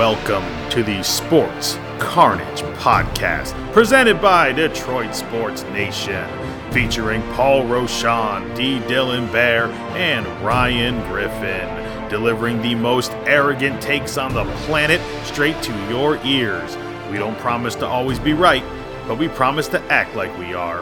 Welcome to the Sports Carnage podcast, presented by Detroit Sports Nation, featuring Paul Roshan, D. Dylan Bear, and Ryan Griffin, delivering the most arrogant takes on the planet straight to your ears. We don't promise to always be right, but we promise to act like we are.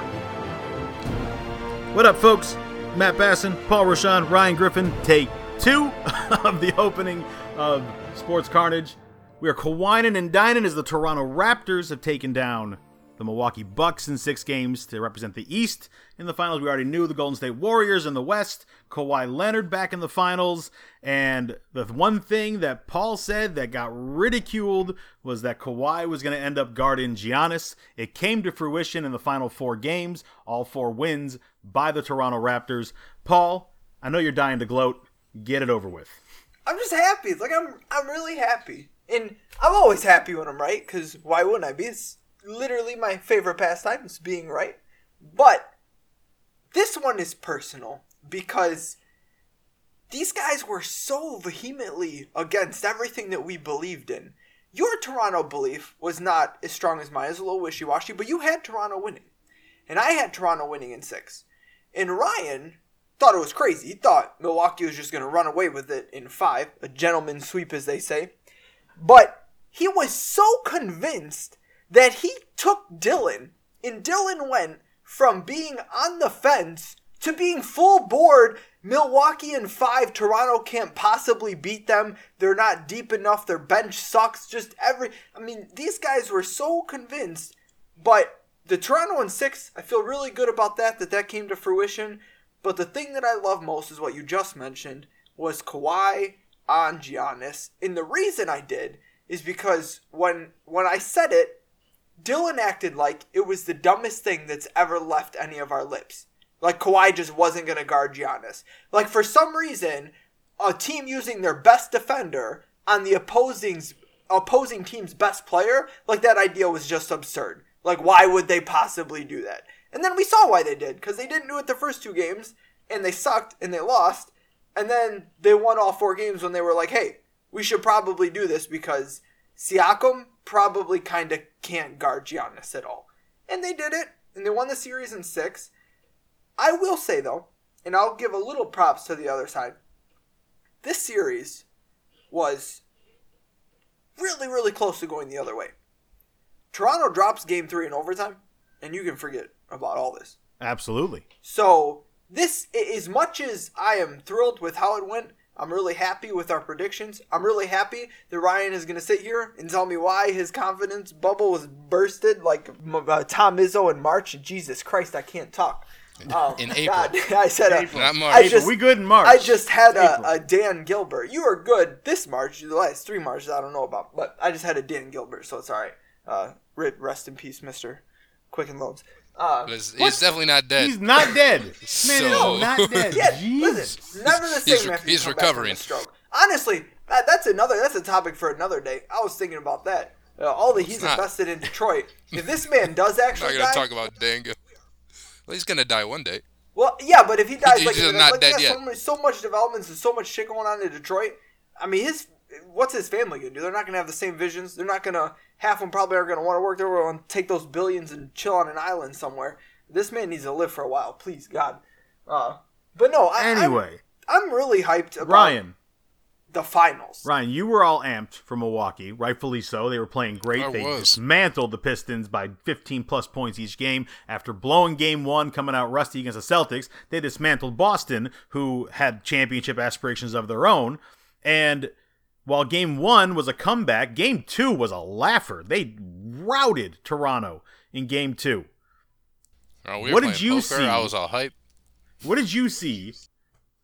What up, folks? Matt Basson, Paul Roshan, Ryan Griffin, take two of the opening of Sports Carnage. We are Kawining and dining as the Toronto Raptors have taken down the Milwaukee Bucks in six games to represent the East. In the finals, we already knew the Golden State Warriors in the West, Kawhi Leonard back in the finals, and the one thing that Paul said that got ridiculed was that Kawhi was going to end up guarding Giannis. It came to fruition in the final four games, all four wins by the Toronto Raptors. Paul, I know you're dying to gloat. Get it over with. I'm just happy. Like I'm, I'm really happy, and I'm always happy when I'm right. Cause why wouldn't I be? It's literally my favorite pastime is being right. But this one is personal because these guys were so vehemently against everything that we believed in. Your Toronto belief was not as strong as mine. It was a little wishy washy, but you had Toronto winning. And I had Toronto winning in six. And Ryan thought it was crazy. He thought Milwaukee was just going to run away with it in five, a gentleman's sweep, as they say. But he was so convinced that he took Dylan, and Dylan went from being on the fence to being full board. Milwaukee in five, Toronto can't possibly beat them. They're not deep enough. Their bench sucks. Just every. I mean, these guys were so convinced. But the Toronto in six, I feel really good about that, that that came to fruition. But the thing that I love most is what you just mentioned was Kawhi on Giannis. And the reason I did is because when when I said it, Dylan acted like it was the dumbest thing that's ever left any of our lips. Like Kawhi just wasn't gonna guard Giannis. Like for some reason, a team using their best defender on the opposing's opposing team's best player, like that idea was just absurd. Like why would they possibly do that? And then we saw why they did, because they didn't do it the first two games, and they sucked and they lost. And then they won all four games when they were like, hey, we should probably do this because Siakam probably kind of can't guard Giannis at all. And they did it, and they won the series in six. I will say, though, and I'll give a little props to the other side, this series was really, really close to going the other way. Toronto drops game three in overtime, and you can forget about all this. Absolutely. So this, as much as I am thrilled with how it went, I'm really happy with our predictions. I'm really happy that Ryan is going to sit here and tell me why his confidence bubble was bursted like uh, Tom Izzo in March. Jesus Christ, I can't talk. Um, in April. God, I said April. Not March. I just, we good in March. I just had a, a, Dan Gilbert. You were good this March. The last three Marches I don't know about, but I just had a Dan Gilbert, so it's all right. Uh, rest in peace, Mister Quicken Loans. Uh, he's, he's definitely not dead. He's not dead. Man, so, no, not dead. yeah, listen, never the same he's, after he's recovering. stroke. Honestly, that, that's another. That's a topic for another day. I was thinking about that. Uh, all that he's invested in Detroit. if this man does actually, I'm not gonna die, talk about Dango. Well, he's gonna die one day. Well, yeah, but if he dies, he's like, just like, not like dead yet. So much, so much developments and so much shit going on in Detroit. I mean, his what's his family gonna do? They're not gonna have the same visions. They're not gonna. Half of them probably are gonna want to work. They're gonna take those billions and chill on an island somewhere. This man needs to live for a while, please God. Uh, but no, I, Anyway, I'm, I'm really hyped about Ryan. the finals. Ryan, you were all amped for Milwaukee, rightfully so. They were playing great. I they was. dismantled the Pistons by 15 plus points each game. After blowing game one, coming out rusty against the Celtics, they dismantled Boston, who had championship aspirations of their own. And while game one was a comeback, game two was a laugher. They routed Toronto in game two. Oh, we What did you poker. see? I was all hype. What did you see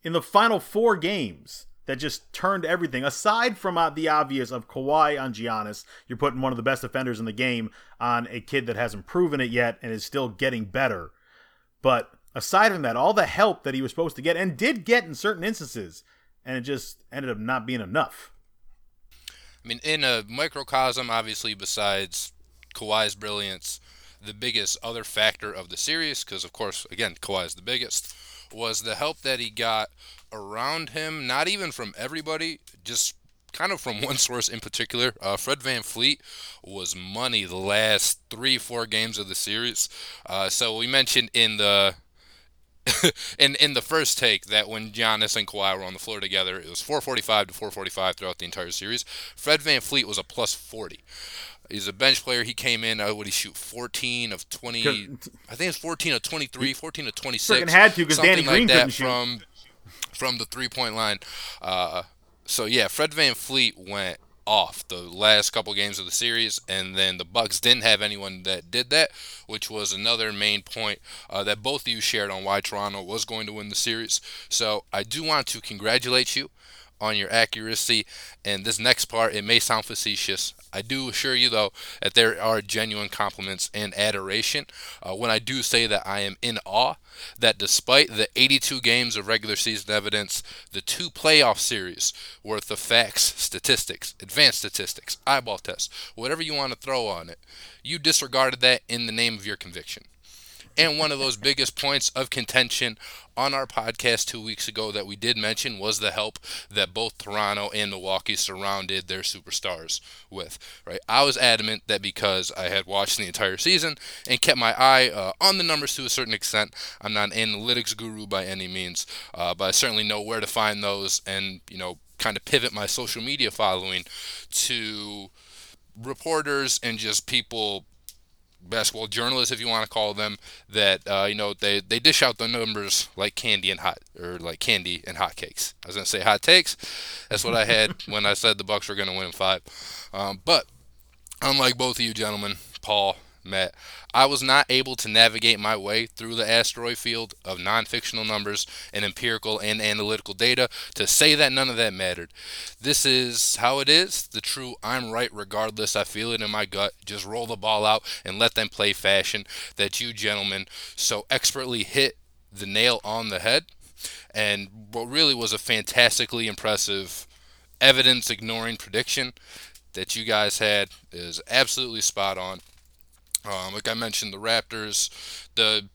in the final four games that just turned everything? Aside from uh, the obvious of Kawhi on Giannis, you're putting one of the best defenders in the game on a kid that hasn't proven it yet and is still getting better. But aside from that, all the help that he was supposed to get and did get in certain instances, and it just ended up not being enough. I mean, in a microcosm, obviously, besides Kawhi's brilliance, the biggest other factor of the series, because of course, again, Kawhi's the biggest, was the help that he got around him. Not even from everybody, just kind of from one source in particular. Uh, Fred VanVleet was money the last three, four games of the series. Uh, so we mentioned in the in in the first take that when Giannis and Kawhi were on the floor together, it was 445 to 445 throughout the entire series. Fred VanVleet was a plus 40. He's a bench player. He came in. Uh, what he shoot? 14 of 20. I think it's 14 of 23, 14 of 26. had to because Danny Green like couldn't shoot. from from the three point line. Uh, so yeah, Fred VanVleet went off the last couple games of the series, and then the Bucks didn't have anyone that did that, which was another main point uh, that both of you shared on why Toronto was going to win the series. So I do want to congratulate you on your accuracy. And this next part, it may sound facetious. I do assure you, though, that there are genuine compliments and adoration uh, when I do say that I am in awe that despite the 82 games of regular season evidence, the two playoff series worth of facts, statistics, advanced statistics, eyeball tests, whatever you want to throw on it, you disregarded that in the name of your conviction. And one of those biggest points of contention on our podcast two weeks ago that we did mention was the help that both Toronto and Milwaukee surrounded their superstars with. Right, I was adamant that because I had watched the entire season and kept my eye uh, on the numbers to a certain extent. I'm not an analytics guru by any means, uh, but I certainly know where to find those, and you know, kind of pivot my social media following to reporters and just people basketball journalists, if you want to call them, that uh, you know they, they dish out the numbers like candy and hot or like candy and hot cakes. I was gonna say hot takes. That's what I had when I said the Bucks were gonna win five. Um, but unlike both of you gentlemen, Paul Matt, I was not able to navigate my way through the asteroid field of non fictional numbers and empirical and analytical data to say that none of that mattered. This is how it is. The true I'm right regardless. I feel it in my gut. Just roll the ball out and let them play fashion that you gentlemen so expertly hit the nail on the head. And what really was a fantastically impressive evidence ignoring prediction that you guys had is absolutely spot on. Um, like I mentioned, the Raptors, the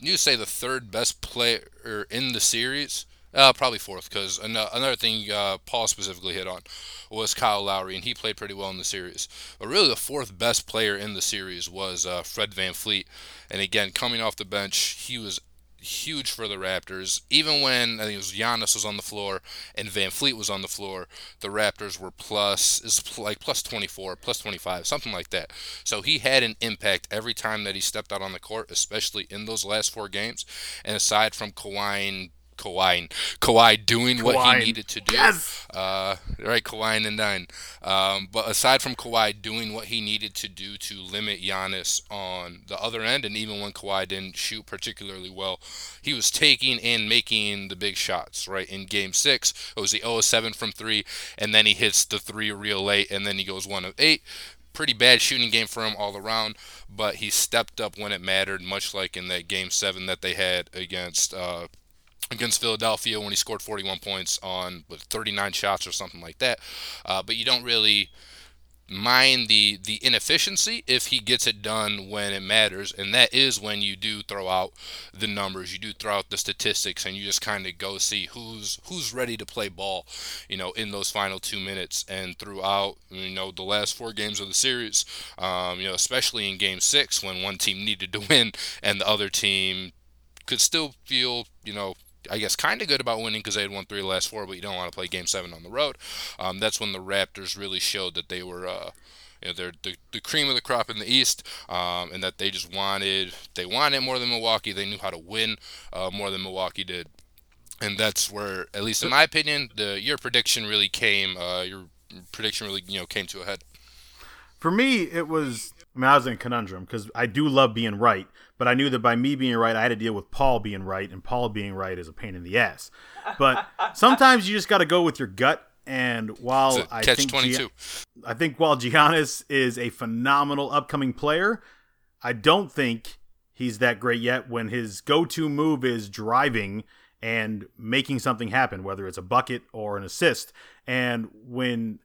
you say the third best player in the series. Uh, probably fourth, because another thing uh, Paul specifically hit on was Kyle Lowry, and he played pretty well in the series. But really, the fourth best player in the series was uh, Fred VanVleet. And again, coming off the bench, he was huge for the Raptors. Even when I think it was Giannis was on the floor and VanVleet was on the floor, the Raptors were plus is like plus 24, plus 25, something like that. So he had an impact every time that he stepped out on the court, especially in those last four games. And aside from Kawhi Kawhi, Kawhi doing Kawhi. what he needed to do. Yes. Uh, right, Kawhi and nine. Um, but aside from Kawhi doing what he needed to do to limit Giannis on the other end, and even when Kawhi didn't shoot particularly well, he was taking and making the big shots. Right in Game Six, it was the 0 7 from three, and then he hits the three real late, and then he goes one of eight pretty bad shooting game for him all around, but he stepped up when it mattered, much like in that game seven that they had against uh, against Philadelphia when he scored 41 points on 39 shots or something like that. Uh, but you don't really mind the the inefficiency if he gets it done when it matters. And that is when you do throw out the numbers. You do throw out the statistics and you just kind of go see who's who's ready to play ball you know in those final two minutes. And throughout you know the last four games of the series um, you know especially in game six when one team needed to win and the other team could still feel you know I guess, kind of good about winning because they had won three of the last four, but you don't want to play Game Seven on the road. Um, that's when the Raptors really showed that they were. Uh, you know, they're the, the cream of the crop in the East, um, and that they just wanted they wanted more than Milwaukee. They knew how to win uh, more than Milwaukee did, and that's where, at least in my opinion, the your prediction really came. Uh, your prediction really you know came to a head. For me, it was. I mean, I was in a conundrum because I do love being right, but I knew that by me being right, I had to deal with Paul being right, and Paul being right is a pain in the ass. But sometimes you just got to go with your gut. And while I think Gi- I think while Giannis is a phenomenal upcoming player, I don't think he's that great yet. When his go-to move is driving and making something happen, whether it's a bucket or an assist, and when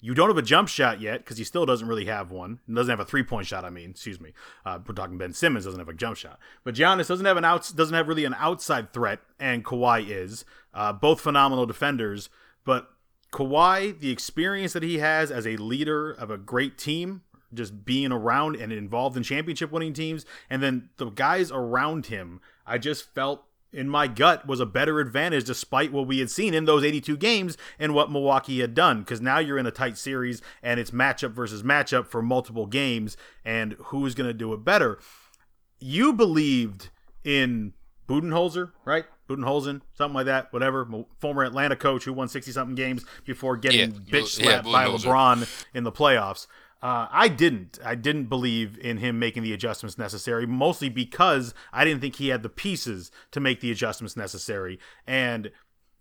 you don't have a jump shot yet because he still doesn't really have one. He doesn't have a three point shot. I mean, excuse me. Uh, we're talking Ben Simmons doesn't have a jump shot, but Giannis doesn't have an out doesn't have really an outside threat, and Kawhi is. Uh, both phenomenal defenders, but Kawhi, the experience that he has as a leader of a great team, just being around and involved in championship winning teams, and then the guys around him, I just felt in my gut was a better advantage despite what we had seen in those 82 games and what Milwaukee had done because now you're in a tight series and it's matchup versus matchup for multiple games and who's going to do it better. You believed in Budenholzer, right? Budenholzen, something like that, whatever. Former Atlanta coach who won 60 something games before getting Yeah, bitch slapped yeah, by LeBron in the playoffs. Uh, I didn't. I didn't believe in him making the adjustments necessary, mostly because I didn't think he had the pieces to make the adjustments necessary. And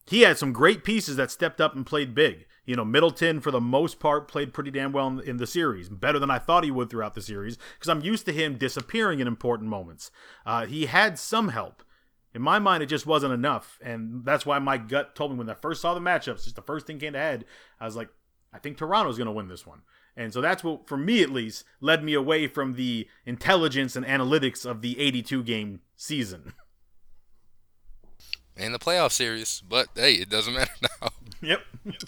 he had some great pieces that stepped up and played big. You know, Middleton, for the most part, played pretty damn well in, in the series, better than I thought he would throughout the series, because I'm used to him disappearing in important moments. Uh, he had some help. In my mind, it just wasn't enough. And that's why my gut told me when I first saw the matchups, just the first thing came to head, I was like, I think Toronto's going to win this one. And so that's what, for me at least, led me away from the intelligence and analytics of the 82 game season. And the playoff series, but hey, it doesn't matter now. yep.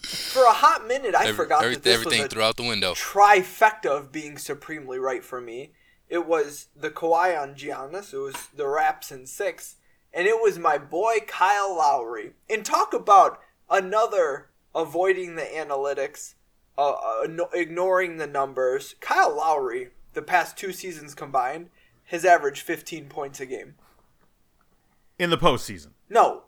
For a hot minute, I Every- forgot every- that this everything was a threw out the window. trifecta of being supremely right for me. It was the Kawhi on Giannis. It was the Raps in six, and it was my boy Kyle Lowry. And talk about another avoiding the analytics, uh, uh, no- ignoring the numbers. Kyle Lowry, the past two seasons combined, has averaged 15 points a game. In the postseason. No,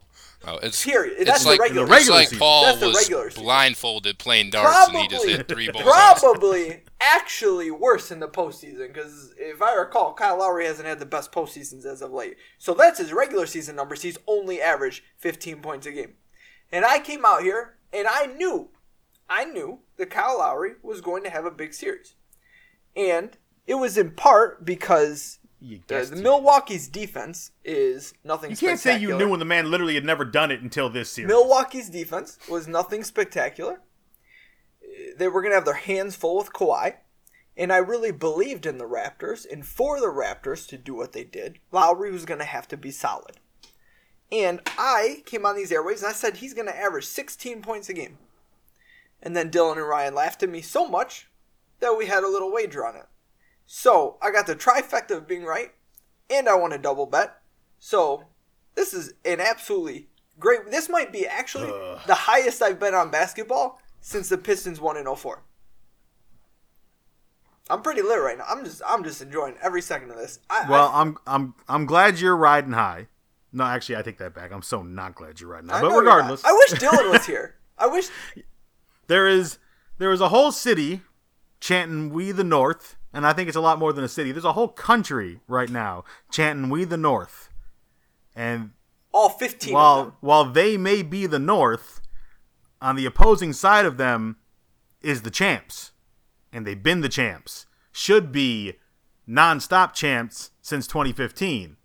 Oh, it's Period. It's That's the like, regular it's season. like Paul That's the was season. blindfolded playing darts and he just hit three balls. probably actually worse in the postseason because if I recall, Kyle Lowry hasn't had the best postseasons as of late. So that's his regular season numbers. He's only averaged 15 points a game. And I came out here and I knew, I knew that Kyle Lowry was going to have a big series. And it was in part because the, the. Milwaukee's defense is nothing You can't say you knew when the man literally had never done it until this series. Milwaukee's defense was nothing spectacular. They were going to have their hands full with Kawhi. And I really believed in the Raptors. And for the Raptors to do what they did, Lowry was going to have to be solid. And I came on these airwaves and I said he's going to average 16 points a game. And then Dylan and Ryan laughed at me so much that we had a little wager on it. So I got the trifecta of being right, and I won a double bet. So this is an absolutely great. This might be actually Ugh. the highest I've been on basketball since the Pistons won in 04. I'm pretty lit right now. I'm just I'm just enjoying every second of this. I, Well, I, I'm I'm I'm glad you're riding high. No, actually, I take that back. I'm so not glad you're riding high. I But know you're not. regardless, I wish Dylan was here. I wish there is there is a whole city chanting "We the North," and I think it's a lot more than a city. There's a whole country right now chanting "We the North," and all 15 of while while they may be the North, on the opposing side of them is the champs, and they've been the champs. Should be non-stop champs since 2015.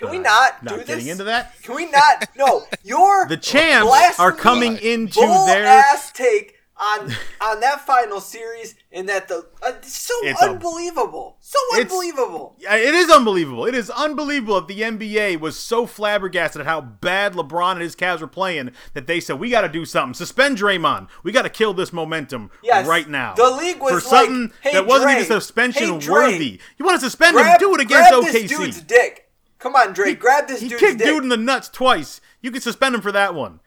Can we not, Not do getting this? into that. Can we not? No, your The champs are coming into their ass take on on that final series, and that the uh, so It's unbelievable, so unbelievable. Yeah, It is unbelievable. It is unbelievable that the NBA was so flabbergasted at how bad LeBron and his Cavs were playing that they said we got to do something. Suspend Draymond. We got to kill this momentum Yes, right now. the league was for something like, "Hey, that wasn't even suspension hey, worthy. You want to suspend him? Do it against grab this dude's dick. Come on, Dre, grab this he kicked dick. dude in the nuts twice. You can suspend him for that one.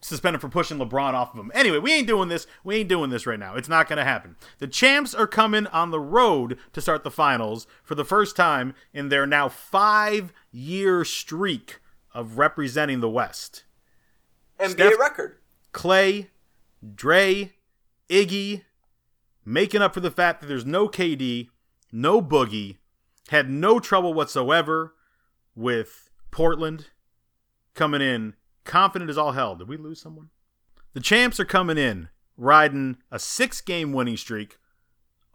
Suspend him for pushing LeBron off of him. Anyway, we ain't doing this. We ain't doing this right now. It's not going to happen. The champs are coming on the road to start the finals for the first time in their now five year streak of representing the West. NBA Steph- record. Klay, Dre, Iggy, making up for the fact that there's no KD, no Boogie, had no trouble whatsoever with Portland coming in confident as all hell. Did we lose someone? The champs are coming in riding a six game winning streak,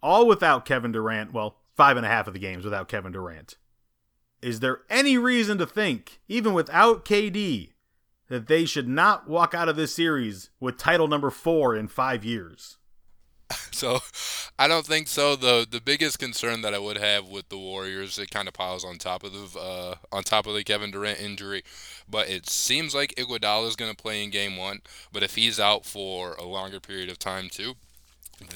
all without Kevin Durant. Well, five and a half of the games without Kevin Durant. Is there any reason to think, even without KD, that they should not walk out of this series with title number four in five years? So I don't think so. The the biggest concern that I would have with the Warriors, it kind of piles on top of the uh, on top of the Kevin Durant injury, but it seems like Iguodala is going to play in Game One. But if he's out for a longer period of time too,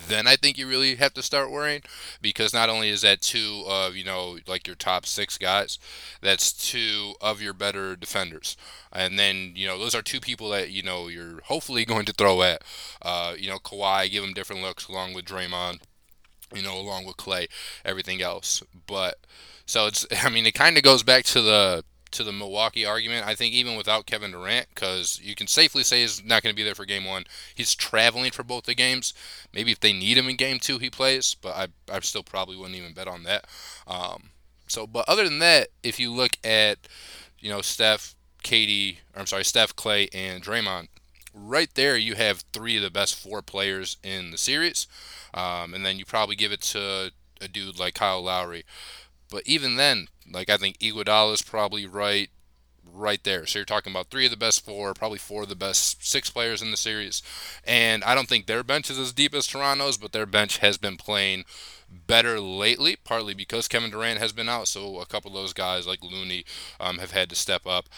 then I think you really have to start worrying because not only is that two of you know like your top six guys, that's two of your better defenders, and then you know those are two people that you know you're hopefully going to throw at, uh, you know Kawhi, give him different looks along with Draymond, you know along with Klay, everything else, but so it's I mean it kind of goes back to the to the Milwaukee argument. I think even without Kevin Durant, because you can safely say he's not going to be there for Game One. He's traveling for both the games. Maybe if they need him in Game Two, he plays, but I I still probably wouldn't even bet on that. Um, so, but other than that, if you look at you know Steph, KD, or I'm sorry, Steph, Klay, and Draymond. Right there, you have three of the best four players in the series, um, and then you probably give it to a dude like Kyle Lowry. But even then, like I think Iguodala is probably right right there. So you're talking about three of the best four, probably four of the best six players in the series. And I don't think their bench is as deep as Toronto's, but their bench has been playing better lately, partly because Kevin Durant has been out. So a couple of those guys like Looney um, have had to step up.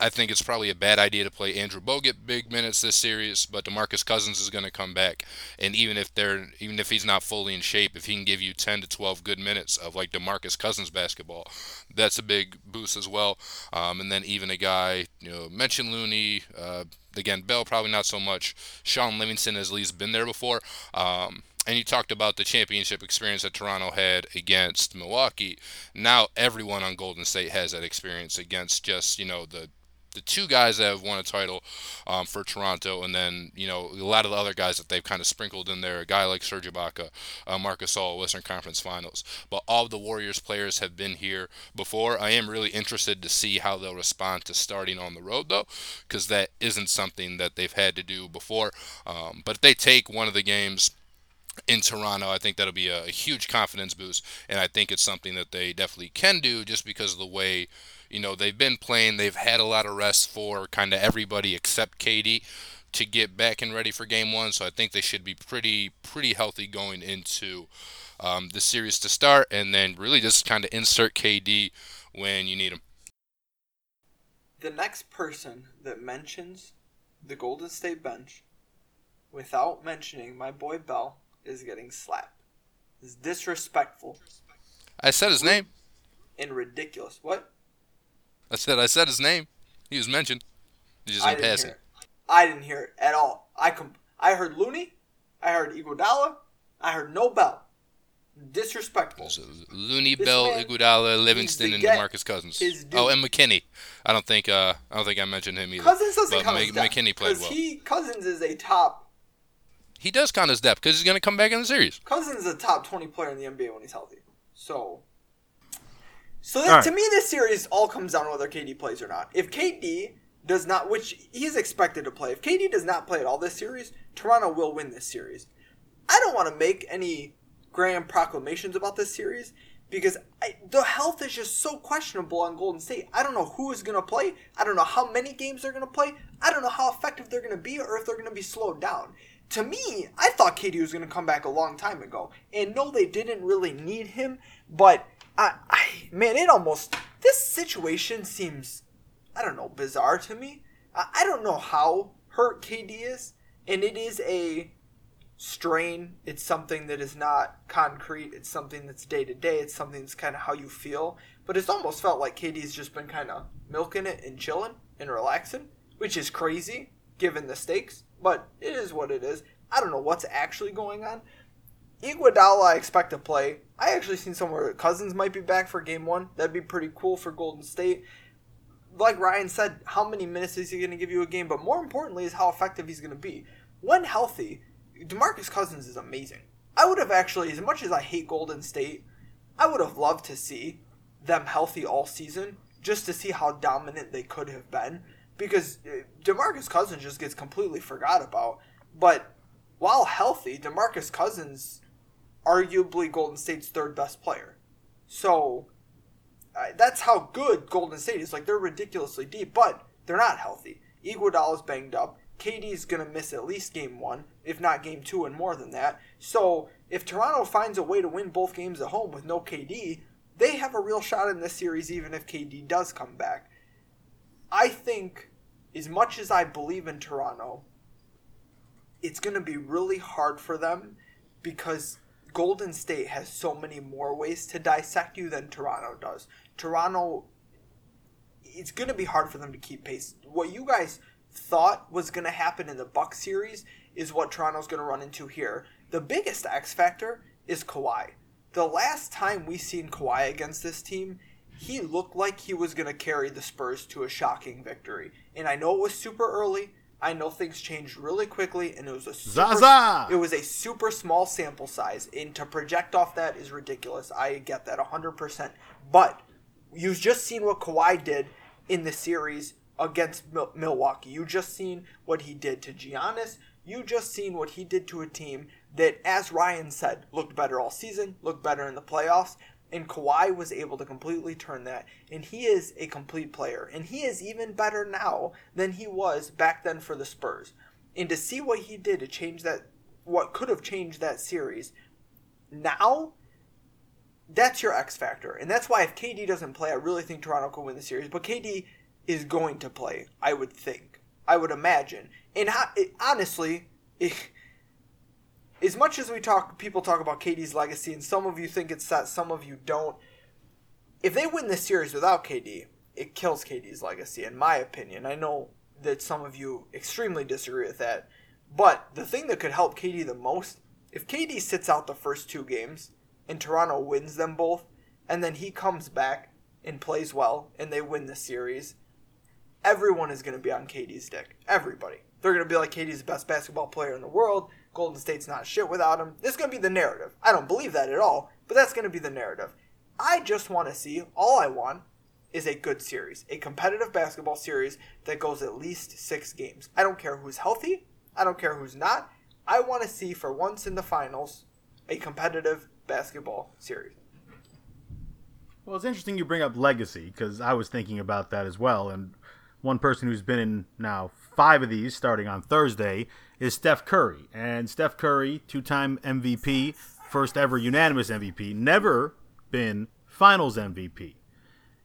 I think it's probably a bad idea to play Andrew Bogut big minutes this series, but DeMarcus Cousins is going to come back, and even if they're even if he's not fully in shape, if he can give you 10 to 12 good minutes of like DeMarcus Cousins basketball, that's a big boost as well. Um, and then even a guy you know mentioned Looney. Uh, again, Bell probably not so much. Shaun Livingston has at least been there before. Um, and you talked about the championship experience that Toronto had against Milwaukee. Now everyone on Golden State has that experience against just you know the the two guys that have won a title um, for Toronto, and then you know a lot of the other guys that they've kind of sprinkled in there. A guy like Serge Ibaka, uh, Marc Gasol, Western Conference Finals. But all the Warriors players have been here before. I am really interested to see how they'll respond to starting on the road, though, because that isn't something that they've had to do before. Um, but if they take one of the games in Toronto. I think that'll be a, a, huge confidence boost, and I think it's something that they definitely can do just because of the way you know, they've been playing, they've had a lot of rest for kind of everybody except KD to get back and ready for game one. So I think they should be pretty, pretty healthy going into um, the series to start and then really just kind of insert KD when you need him. The next person that mentions the Golden State bench without mentioning my boy Bell is getting slapped. Is disrespectful. I said his name. And ridiculous. What? I said I said his name. He was mentioned. He just didn't pass it. I didn't hear it at all. I com- I heard Looney. I heard Iguodala. I heard no Bell. Disrespectful. So Looney, this Bell, Iguodala, Livingston, and DeMarcus Cousins. Oh, and McKinnie. I don't think uh, I don't think I mentioned him either. Cousins doesn't but count Ma- McKinnie played well. He Cousins is a top. He does count as depth because he's going to come back in the series. Cousins is a top twenty player in the NBA when he's healthy. So so right. to me, this series all comes down to whether KD plays or not. If KD does not, which he's expected to play, if KD does not play at all this series, Toronto will win this series. I don't want to make any grand proclamations about this series because I, the health is just so questionable on Golden State. I don't know who is going to play. I don't know how many games they're going to play. I don't know how effective they're going to be or if they're going to be slowed down. To me, I thought KD was going to come back a long time ago. And no, they didn't really need him, but I, I man, it almost this situation seems I don't know bizarre to me. I, I don't know how hurt KD is, and it is a strain. It's something that is not concrete. It's something that's day to day. It's something that's kind of how you feel. But it's almost felt like KD's just been kind of milking it and chilling and relaxing, which is crazy given the stakes. But it is what it is. I don't know what's actually going on. Iguodala, I expect to play. I actually seen somewhere that Cousins might be back for game one. That'd be pretty cool for Golden State. Like Ryan said, how many minutes is he going to give you a game? But more importantly, is how effective he's going to be. When healthy, Demarcus Cousins is amazing. I would have actually, as much as I hate Golden State, I would have loved to see them healthy all season just to see how dominant they could have been. Because uh, Demarcus Cousins just gets completely forgot about. But while healthy, Demarcus Cousins arguably Golden State's third best player. So uh, that's how good Golden State is. Like they're ridiculously deep, but they're not healthy. Iguodala's banged up. KD's going to miss at least game one, if not game two and more than that. So if Toronto finds a way to win both games at home with no KD, they have a real shot in this series even if KD does come back. I think, as much as I believe in Toronto, it's going to be really hard for them because Golden State has so many more ways to dissect you than Toronto does. Toronto, it's going to be hard for them to keep pace. What you guys thought was going to happen in the Buck series is what Toronto's going to run into here. The biggest X factor is Kawhi. The last time we seen Kawhi against this team, he looked like he was going to carry the Spurs to a shocking victory. And I know it was super early. I know things changed really quickly, and it was a super, Zaza! it was a super small sample size, and to project off that is ridiculous. I get that 100%. But you've just seen what Kawhi did in the series against Mil- Milwaukee. You just seen what he did to Giannis. You just seen what he did to a team that, as Ryan said, looked better all season, looked better in the playoffs. And Kawhi was able to completely turn that. And he is a complete player. And he is even better now than he was back then for the Spurs. And to see what he did to change that, what could have changed that series, now, that's your X factor. And that's why if KD doesn't play, I really think Toronto could win the series. But KD is going to play, I would think. I would imagine. And it, honestly, it, as much as we talk, people talk about KD's legacy, and some of you think it's set, some of you don't. If they win this series without KD, it kills KD's legacy, in my opinion. I know that some of you extremely disagree with that, but the thing that could help KD the most, if KD sits out the first two games and Toronto wins them both, and then he comes back and plays well, and they win the series, everyone is going to be on KD's dick. Everybody. They're going to be like KD's the best basketball player in the world. Golden State's not shit without him. This is going to be the narrative. I don't believe that at all, but that's going to be the narrative. I just want to see, all I want is a good series, a competitive basketball series that goes at least six games. I don't care who's healthy, I don't care who's not. I want to see, for once in the finals, a competitive basketball series. Well, it's interesting you bring up legacy because I was thinking about that as well. And one person who's been in now five of these starting on Thursday is Steph Curry. And Steph Curry, two time MVP, first ever unanimous MVP, never been finals MVP.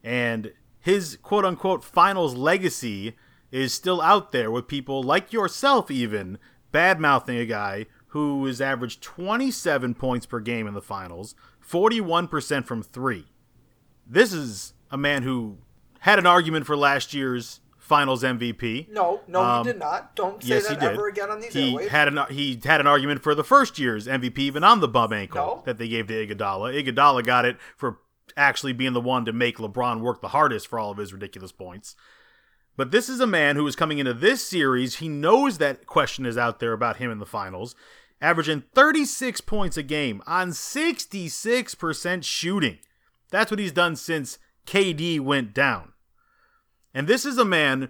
And his quote unquote finals legacy is still out there with people like yourself, even bad mouthing a guy who has averaged 27 points per game in the finals, 41% from three. This is a man who had an argument for last year's Finals MVP. No, no, Um, he did not. Don't say Yes, that ever again on these he airwaves. had an he had an argument for the first year's MVP, even on the bum ankle No. that they gave to Iguodala. Iguodala got it for actually being the one to make LeBron work the hardest for all of his ridiculous points. But this is a man who is coming into this series. He knows that question is out there about him in the finals, averaging 36 points a game on 66% shooting. That's what he's done since KD went down. And this is a man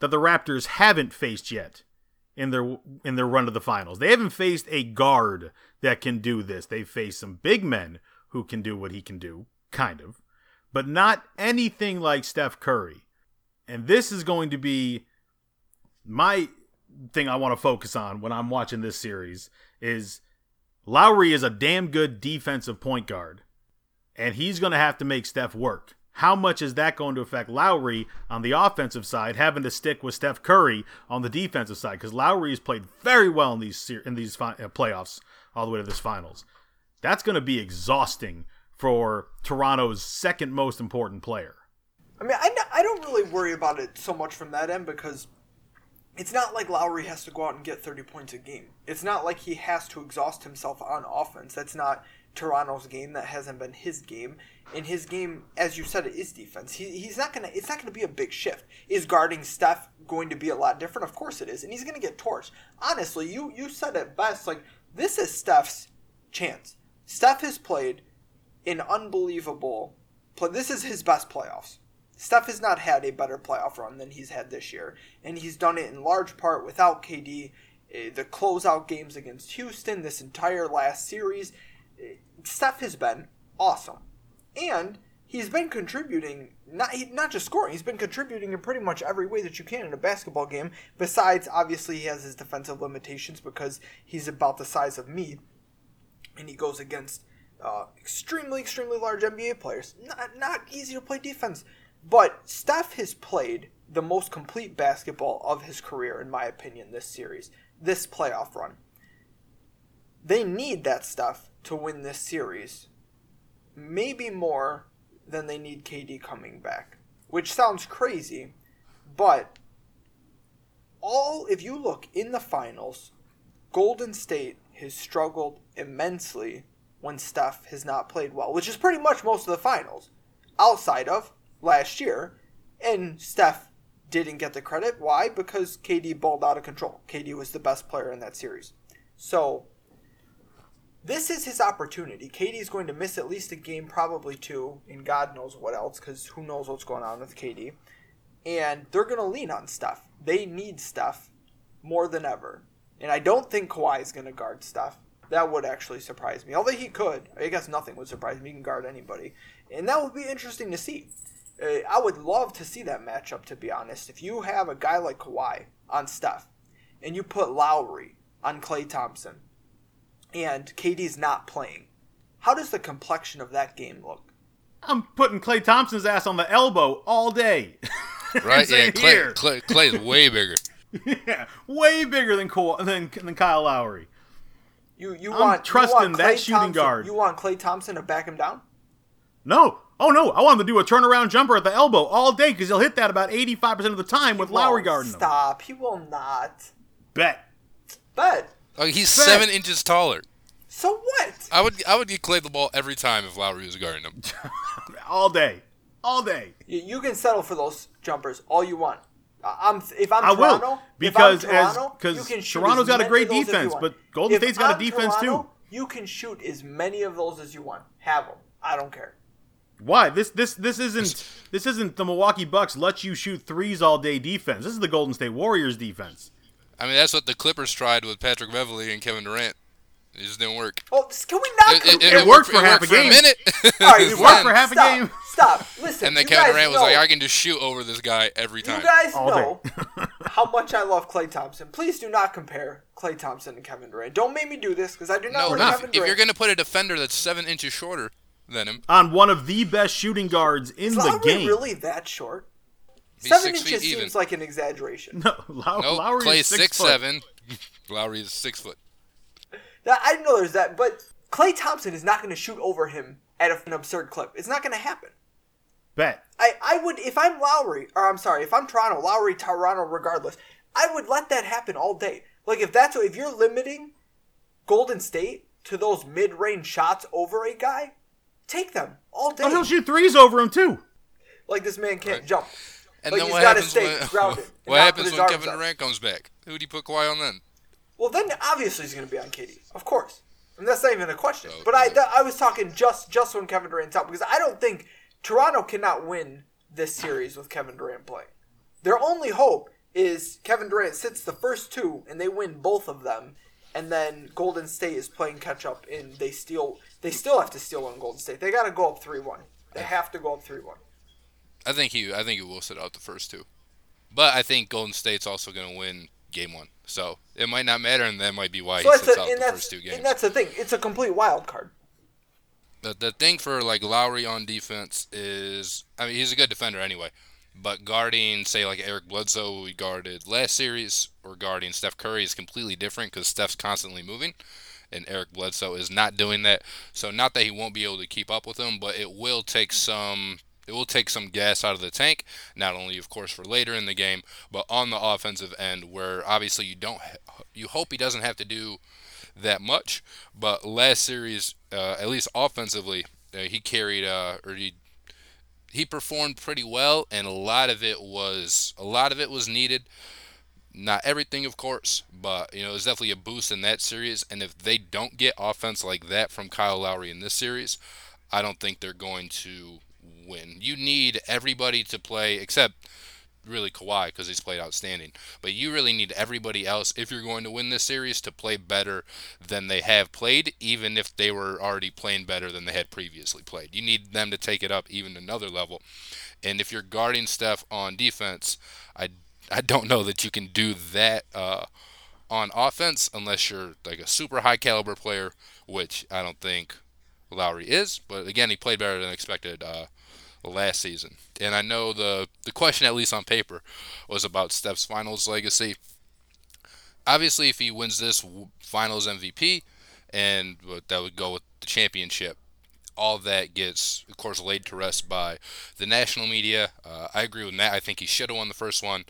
that the Raptors haven't faced yet in their in their run to the finals. They haven't faced a guard that can do this. They've faced some big men who can do what he can do, kind of, but not anything like Steph Curry. And this is going to be my thing I want to focus on when I'm watching this series is Lowry is a damn good defensive point guard and he's going to have to make Steph work. How much is that going to affect Lowry on the offensive side, having to stick with Steph Curry on the defensive side? Because Lowry has played very well in these in these fi- uh, playoffs, all the way to this finals. That's going to be exhausting for Toronto's second most important player. I mean, I, I don't really worry about it so much from that end because it's not like Lowry has to go out and get 30 points a game. It's not like he has to exhaust himself on offense. That's not Toronto's game. That hasn't been his game. In his game, as you said, it is defense. He, he's not gonna. It's not gonna be a big shift. Is guarding Steph going to be a lot different? Of course it is, and he's gonna get torched. Honestly, you you said it best. Like this is Steph's chance. Steph has played an unbelievable. Play. This is his best playoffs. Steph has not had a better playoff run than he's had this year, and he's done it in large part without KD. Eh, The closeout games against Houston, this entire last series, Steph has been awesome, and he's been contributing not not just scoring. He's been contributing in pretty much every way that you can in a basketball game. Besides, obviously, he has his defensive limitations because he's about the size of me, and he goes against uh, extremely, extremely large NBA players. Not not easy to play defense. But Steph has played the most complete basketball of his career, in my opinion, this series, this playoff run. They need that Steph to win this series. Maybe more than they need KD coming back. Which sounds crazy, but all if you look in the finals, Golden State has struggled immensely when Steph has not played well, which is pretty much most of the finals, outside of last year. And Steph didn't get the credit. Why? Because KD balled out of control. KD was the best player in that series. So this is his opportunity. KD is going to miss at least a game, probably two, and God knows what else, because who knows what's going on with KD. And they're going to lean on Steph. They need Steph more than ever. And I don't think Kawhi is going to guard Steph. That would actually surprise me. Although he could. I guess nothing would surprise me. He can guard anybody. And that would be interesting to see. Uh, I would love to see that matchup, to be honest. If you have a guy like Kawhi on Steph, and you put Lowry on Klay Thompson, and KD's not playing, how does the complexion of that game look? I'm putting Klay Thompson's ass on the elbow all day. Right? yeah, Saying Klay. Klay, Klay's way bigger. yeah, way bigger than Ka- than than Kyle Lowry. You you I'm want you trusting want that Klay shooting Thompson- guard. You want Klay Thompson to back him down? No, oh no, I want him to do a turnaround jumper at the elbow all day because he'll hit that about 85 percent of the time with Lowry Won't guarding him. Stop. He will not. Bet. But Oh, he's Fact. seven inches taller. so what? I would I would get Klay the ball every time if Lowry was guarding him. All day, all day. You, you can settle for those jumpers all you want. I- I'm if I'm I will, Toronto because if I'm as- because you can shoot Toronto's as got a great of those as you defense, but Golden If State's got a I'm defense, too. Toronto, You can shoot as many of those as you want. Have them. I don't care. Why? This this this isn't this isn't the Milwaukee Bucks let you shoot threes all day defense. This is the Golden State Warriors defense. I mean, that's what the Clippers tried with Patrick Beverley and Kevin Durant. It just didn't work. Oh, can we not? It, it, compare- It worked for it half worked a for game. minute. All right, It stop, worked for half a stop, game. Stop. Listen. and then Kevin guys Durant was like, I can just shoot over this guy every time." You guys All know how much I love Klay Thompson. Please do not compare Klay Thompson and Kevin Durant. Don't make me do this because I do not no, like not. If you're going to put a defender that's seven inches shorter than him, On one of the best shooting guards in Is the Lowry game. really that short? He's Seven six feet inches even. seems like an exaggeration. No, Low- no, Lowry Klay's is six, six, foot. seven. Lowry is six foot. Now, I didn't know there's that, but Klay Thompson is not going to shoot over him at an absurd clip. It's not going to happen. Bet. I, I would if I'm Lowry, or I'm sorry, if I'm Toronto, Lowry, Toronto, regardless, I would let that happen all day. Like if that's if you're limiting Golden State to those mid-range shots over a guy, take them all oh, day. Oh, he'll shoot threes over him too. Like this man can't Right. jump. And then what happens stay when grounded what happens when Kevin. Durant comes back? Who do you put Kawhi on then? Well, then obviously he's going to be on KD, of course. And that's not even a question. Oh, but I, th- I was talking just just when Kevin Durant's out because I don't think Toronto cannot win this series with Kevin Durant playing. Their only hope is Kevin Durant sits the first two and they win both of them, and then Golden State is playing catch up and they steal. They still have to steal on Golden State. They got to go up three one. They have to go up three one. I think he I think he will sit out the first two. But I think Golden State's also going to win game 1. So, it might not matter and that might be why So he sits a, out the first two games. and that's the thing. It's a complete wild card. The the thing for like Lowry on defense is I mean, he's a good defender anyway. But guarding, say, like Eric Bledsoe, we guarded last series, or guarding Steph Curry is completely different because Steph's constantly moving, and Eric Bledsoe is not doing that. So, not that he won't be able to keep up with him, but it will take some. It will take some gas out of the tank, not only, of course, for later in the game, but on the offensive end, where obviously you don't, you hope he doesn't have to do that much. But last series, uh, at least offensively, uh, he carried, uh, or he he performed pretty well, and a lot of it was a lot of it was needed. Not everything, of course, but you know, it was definitely a boost in that series. And if they don't get offense like that from Kyle Lowry in this series, I don't think they're going to win. You need everybody to play except really Kawhi because he's played outstanding. But you really need everybody else if you're going to win this series to play better than they have played, even if they were already playing better than they had previously played. You need them to take it up even another level. And if you're guarding Steph on defense, I I don't know that you can do that uh, on offense unless you're like a super high caliber player, which I don't think Lowry is. But again, he played better than expected uh, last season. And I know the the question, at least on paper, was about Steph's finals legacy. Obviously, if he wins this finals MVP, and that would go with the championship, all that gets, of course, laid to rest by the national media. Uh, I agree with Matt. I think he should have won the first one.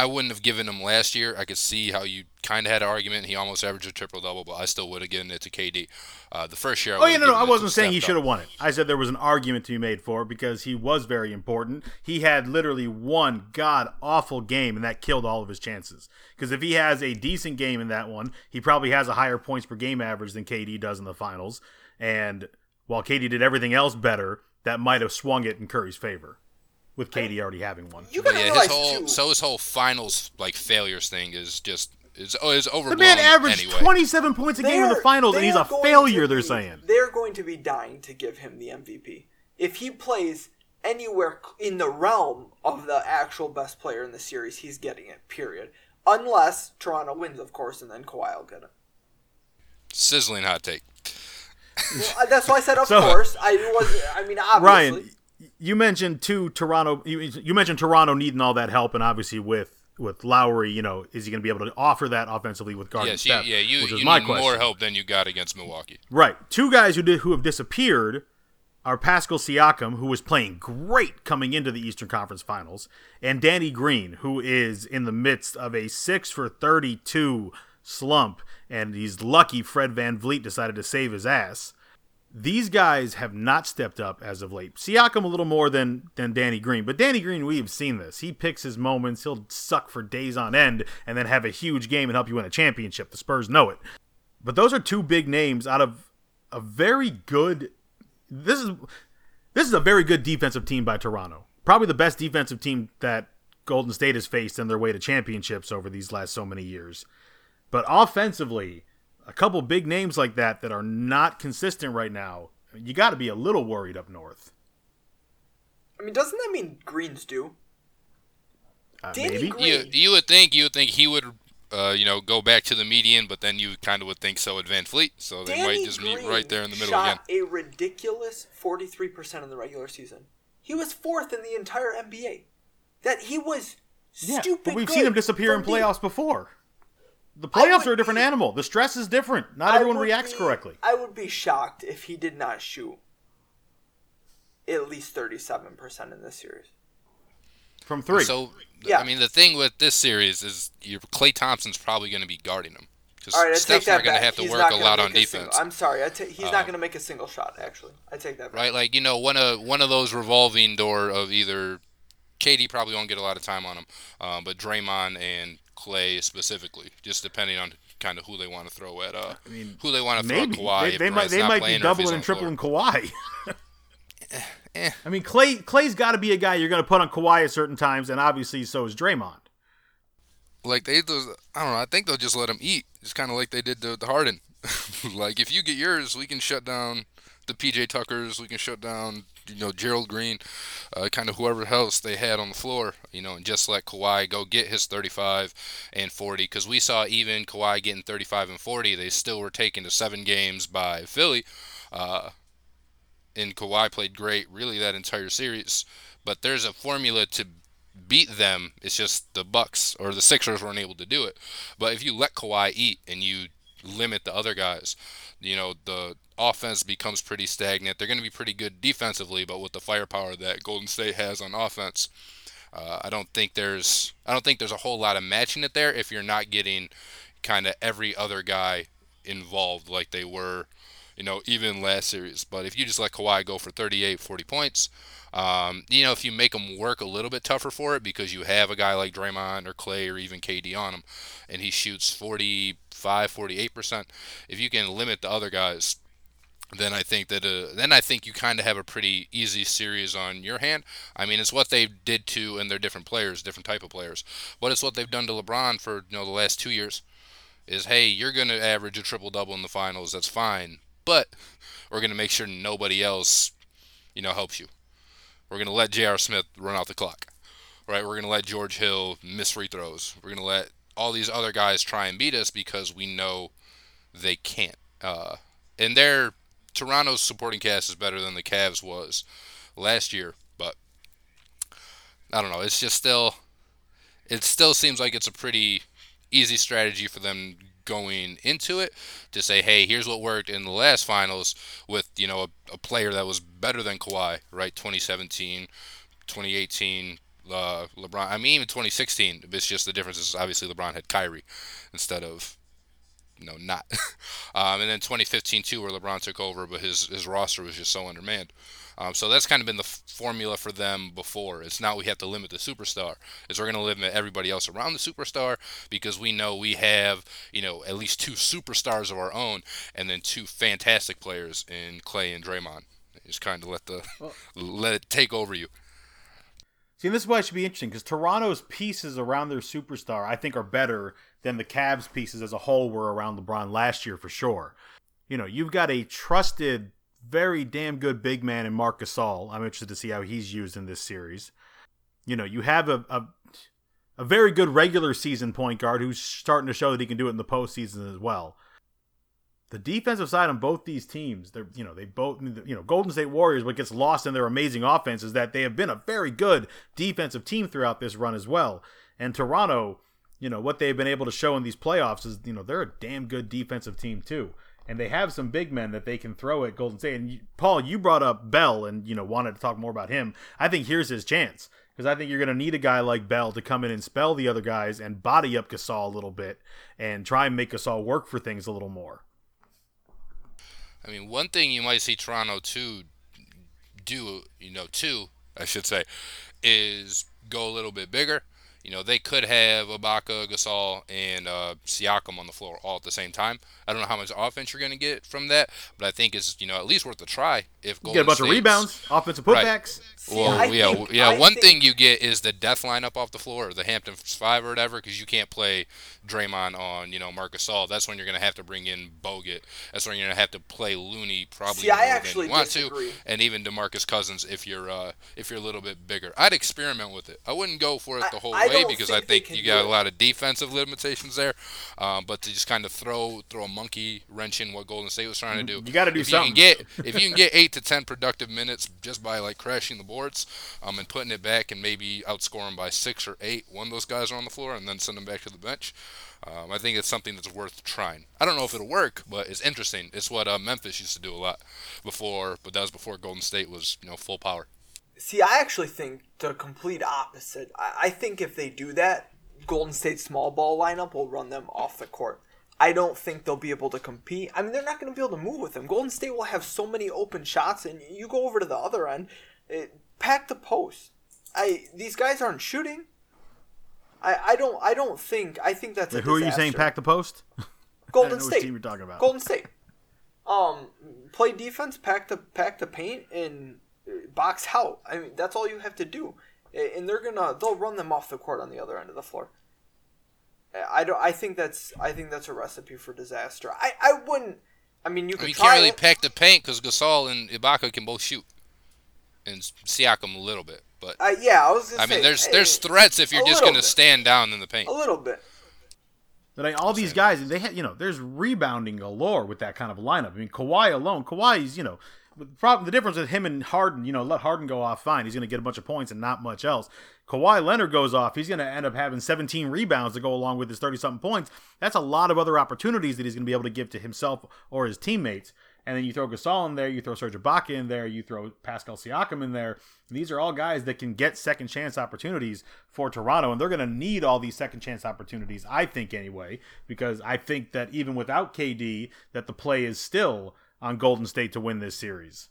I wouldn't have given him last year. I could see how you kind of had an argument. He almost averaged a triple double, but I still would have given it to KD. Uh, the first year. I oh yeah, no, no, I wasn't saying he should have won it. I said there was an argument to be made for it because he was very important. He had literally one god awful game, and that killed all of his chances. Because if he has a decent game in that one, he probably has a higher points per game average than KD does in the finals. And while KD did everything else better, that might have swung it in Curry's favor with KD already having one. You gotta yeah, realize his whole too, so his whole finals like failures thing is just is oh, is The man averaged anyway. 27 points a game in the finals, and he's a failure. to They're saying. they're going to be dying to give him the MVP if he plays anywhere in the realm of the actual best player in the series. He's getting it. Period. Unless Toronto wins, of course, and then Kawhi will get it. Sizzling hot take. Well, uh, that's why I said, of So- course. I was. I mean, obviously. Ryan, you mentioned two Toronto. You, you mentioned Toronto needing all that help, and obviously with with Lowry, you know, is he going to be able to offer that offensively with guarding Yes, you, Steph? yeah, you, which is you my need question. more help than you got against Milwaukee. Right. Two guys who did who have disappeared are Pascal Siakam, who was playing great coming into the Eastern Conference Finals, and Danny Green, who is in the midst of a six for thirty-two slump, and he's lucky Fred VanVleet decided to save his ass. These guys have not stepped up as of late. Siakam a little more than than Danny Green, but Danny Green, we've seen this. He picks his moments. He'll suck for days on end, and then have a huge game and help you win a championship. The Spurs know it. But those are two big names out of a very good. This is this is a very good defensive team by Toronto. Probably the best defensive team that Golden State has faced in their way to championships over these last so many years. But offensively, a couple big names like that that are not consistent right now, you got to be a little worried up north. I mean, doesn't that mean Greens do? Uh, Danny maybe. Green- You you would think you would think he would uh, you know go back to the median, but then you kind of would think so at VanVleet, so they Danny might just meet right there in the middle shot again. a ridiculous 43% in the regular season. He was fourth in the entire NBA. That he was Yeah, stupid. but we've good seen him disappear in from deep. playoffs before. The playoffs are a different be- animal. The stress is different. Not I everyone reacts be- correctly. I would be shocked if he did not shoot at least 37% in this series. From three. So Yeah. I mean the thing with this series is your Klay Thompson's probably going to be guarding him because All right, Steph's not going to have to he's work a lot on a defense. Single, I'm sorry. I ta- he's Uh, not going to make a single shot. Actually, I take that back. right? Like you know, one of one of those revolving door of either KD probably won't get a lot of time on him, um, but Draymond and Specifically, just depending on kind of who they want to throw at, uh, I mean, who they want to throw Maybe at Kawhi. they, they might they might be playing or if doubling and tripling Kawhi. Eh. I mean, Klay Klay's got to be a guy you're going to put on Kawhi at certain times, and obviously so is Draymond. Like they, just, I don't know. I think they'll just let him eat, It's kind of like they did to, to Harden. like if you get yours, we can shut down the PJ Tuckers. We can shut down, you know, Gerald Green, uh, kind of whoever else they had on the floor. You know, and just let Kawhi go get his 35 and 40. Because we saw even Kawhi getting 35 and 40, they still were taken to seven games by Philly. Uh, and Kawhi played great really that entire series. But there's a formula to beat them. It's just the Bucks or the Sixers weren't able to do it. But if you let Kawhi eat and you limit the other guys, you know the offense becomes pretty stagnant. They're going to be pretty good defensively, but with the firepower that Golden State has on offense, uh, I don't think there's I don't think there's a whole lot of matching it there if you're not getting kind of every other guy involved like they were you know, even last series. But if you just let Kawhi go for 38, 40 points, um, you know, if you make them work a little bit tougher for it because you have a guy like Draymond or Klay or even KD on him, and he shoots 45, 48%, if you can limit the other guys, then I think that uh, then I think you kind of have a pretty easy series on your hand. I mean, it's what they did to and they're different players, different type of players, but it's what they've done to LeBron for you know the last two years. Is hey, you're gonna average a triple double in the finals. That's fine, but we're gonna make sure nobody else, you know, helps you. We're gonna let J.R. Smith run out the clock, right? We're gonna let George Hill miss free throws. We're gonna let all these other guys try and beat us because we know they can't. Uh, and they're Toronto's supporting cast is better than the Cavs was last year, but I don't know. It's just still, it still seems like it's a pretty easy strategy for them going into it to say, hey, here's what worked in the last finals with you know a, a player that was better than Kawhi, right? 2017, 2018. Uh, LeBron. I mean, even 2016. It's just the difference is obviously LeBron had Kyrie instead of no, not. um, and then 2015 too, where LeBron took over, but his his roster was just so undermanned. Um, so that's kind of been the f- formula for them before. It's now we have to limit the superstar. Is we're going to limit everybody else around the superstar because we know we have you know at least two superstars of our own, and then two fantastic players in Klay and Draymond. Just kind of let the well, let it take over you. See, this is why it should be interesting because Toronto's pieces around their superstar, I think, are better than the Cavs pieces as a whole were around LeBron last year for sure. You know, you've got a trusted, very damn good big man in Marc Gasol. I'm interested to see how he's used in this series. You know, you have a, a a very good regular season point guard who's starting to show that he can do it in the postseason as well the defensive side on both these teams, they're you know they both you know Golden State Warriors. What gets lost in their amazing offense is that they have been a very good defensive team throughout this run as well. And Toronto, you know what they've been able to show in these playoffs is you know they're a damn good defensive team too. And they have some big men that they can throw at Golden State. And you, Paul, you brought up Bell, and you know wanted to talk more about him. I think here's his chance because I think you're going to need a guy like Bell to come in and spell the other guys and body up Gasol a little bit and try and make Gasol work for things a little more. I mean, one thing you might see Toronto too do, you know, too, I should say, is go a little bit bigger. You know, they could have Ibaka, Gasol, and uh, Siakam on the floor all at the same time. I don't know how much offense you're going to get from that, but I think it's you know at least worth a try. If Golden get a bunch State's, of rebounds, offensive putbacks. Right. Well, yeah, think, yeah. I one think... thing you get is the death lineup off the floor, or the Hampton Five or whatever, because you can't play Draymond on you know Marcus Gasol. That's when you're going to have to bring in Bogut. That's when you're going to have to play Looney probably See, more I actually than you want disagree. to, and even DeMarcus Cousins if you're uh, if you're a little bit bigger. I'd experiment with it. I wouldn't go for it the whole I, way because think I think you got a lot of defensive limitations there. Um, but to just kind of throw throw a monkey wrench in what Golden State was trying to do. You got to do if something. You can get, if you can get eight to ten productive minutes just by like crashing the boards, um, and putting it back and maybe outscore them by six or eight when those guys are on the floor, and then send them back to the bench. Um, I think it's something that's worth trying. I don't know if it'll work, but it's interesting. It's what uh, Memphis used to do a lot before, but that was before Golden State was you know full power. See, I actually think the complete opposite. I, I think if they do that, Golden State small ball lineup will run them off the court. I don't think they'll be able to compete. I mean, they're not going to be able to move with them. Golden State will have so many open shots, and you go over to the other end, it, pack the post. I these guys aren't shooting. I, I don't I don't think I think that's Wait, who are you saying pack the post? Golden State. team you're talking about. Golden State. Um, play defense, pack the pack the paint, and box out. I mean, that's all you have to do, and they're gonna they'll run them off the court on the other end of the floor. I don't. I think that's. I think that's a recipe for disaster. I. I wouldn't. I mean, you could. I mean, you can't really it. pack the paint because Gasol and Ibaka can both shoot, and Siakam a little bit. But uh, yeah, I was. I say, mean, there's hey, there's threats if you're just going to stand down in the paint. A little bit. But I, all these guys, they had, you know, there's rebounding galore with that kind of lineup. I mean, Kawhi alone, Kawhi's, you know, the problem, the difference with him and Harden, you know, let Harden go off fine. He's going to get a bunch of points and not much else. Kawhi Leonard goes off. He's going to end up having 17 rebounds to go along with his 30 something points. That's a lot of other opportunities that he's going to be able to give to himself or his teammates. And then you throw Gasol in there, you throw Serge Ibaka in there, you throw Pascal Siakam in there. These are all guys that can get second chance opportunities for Toronto, and they're going to need all these second chance opportunities, I think anyway, because I think that even without KD, that the play is still on Golden State to win this series.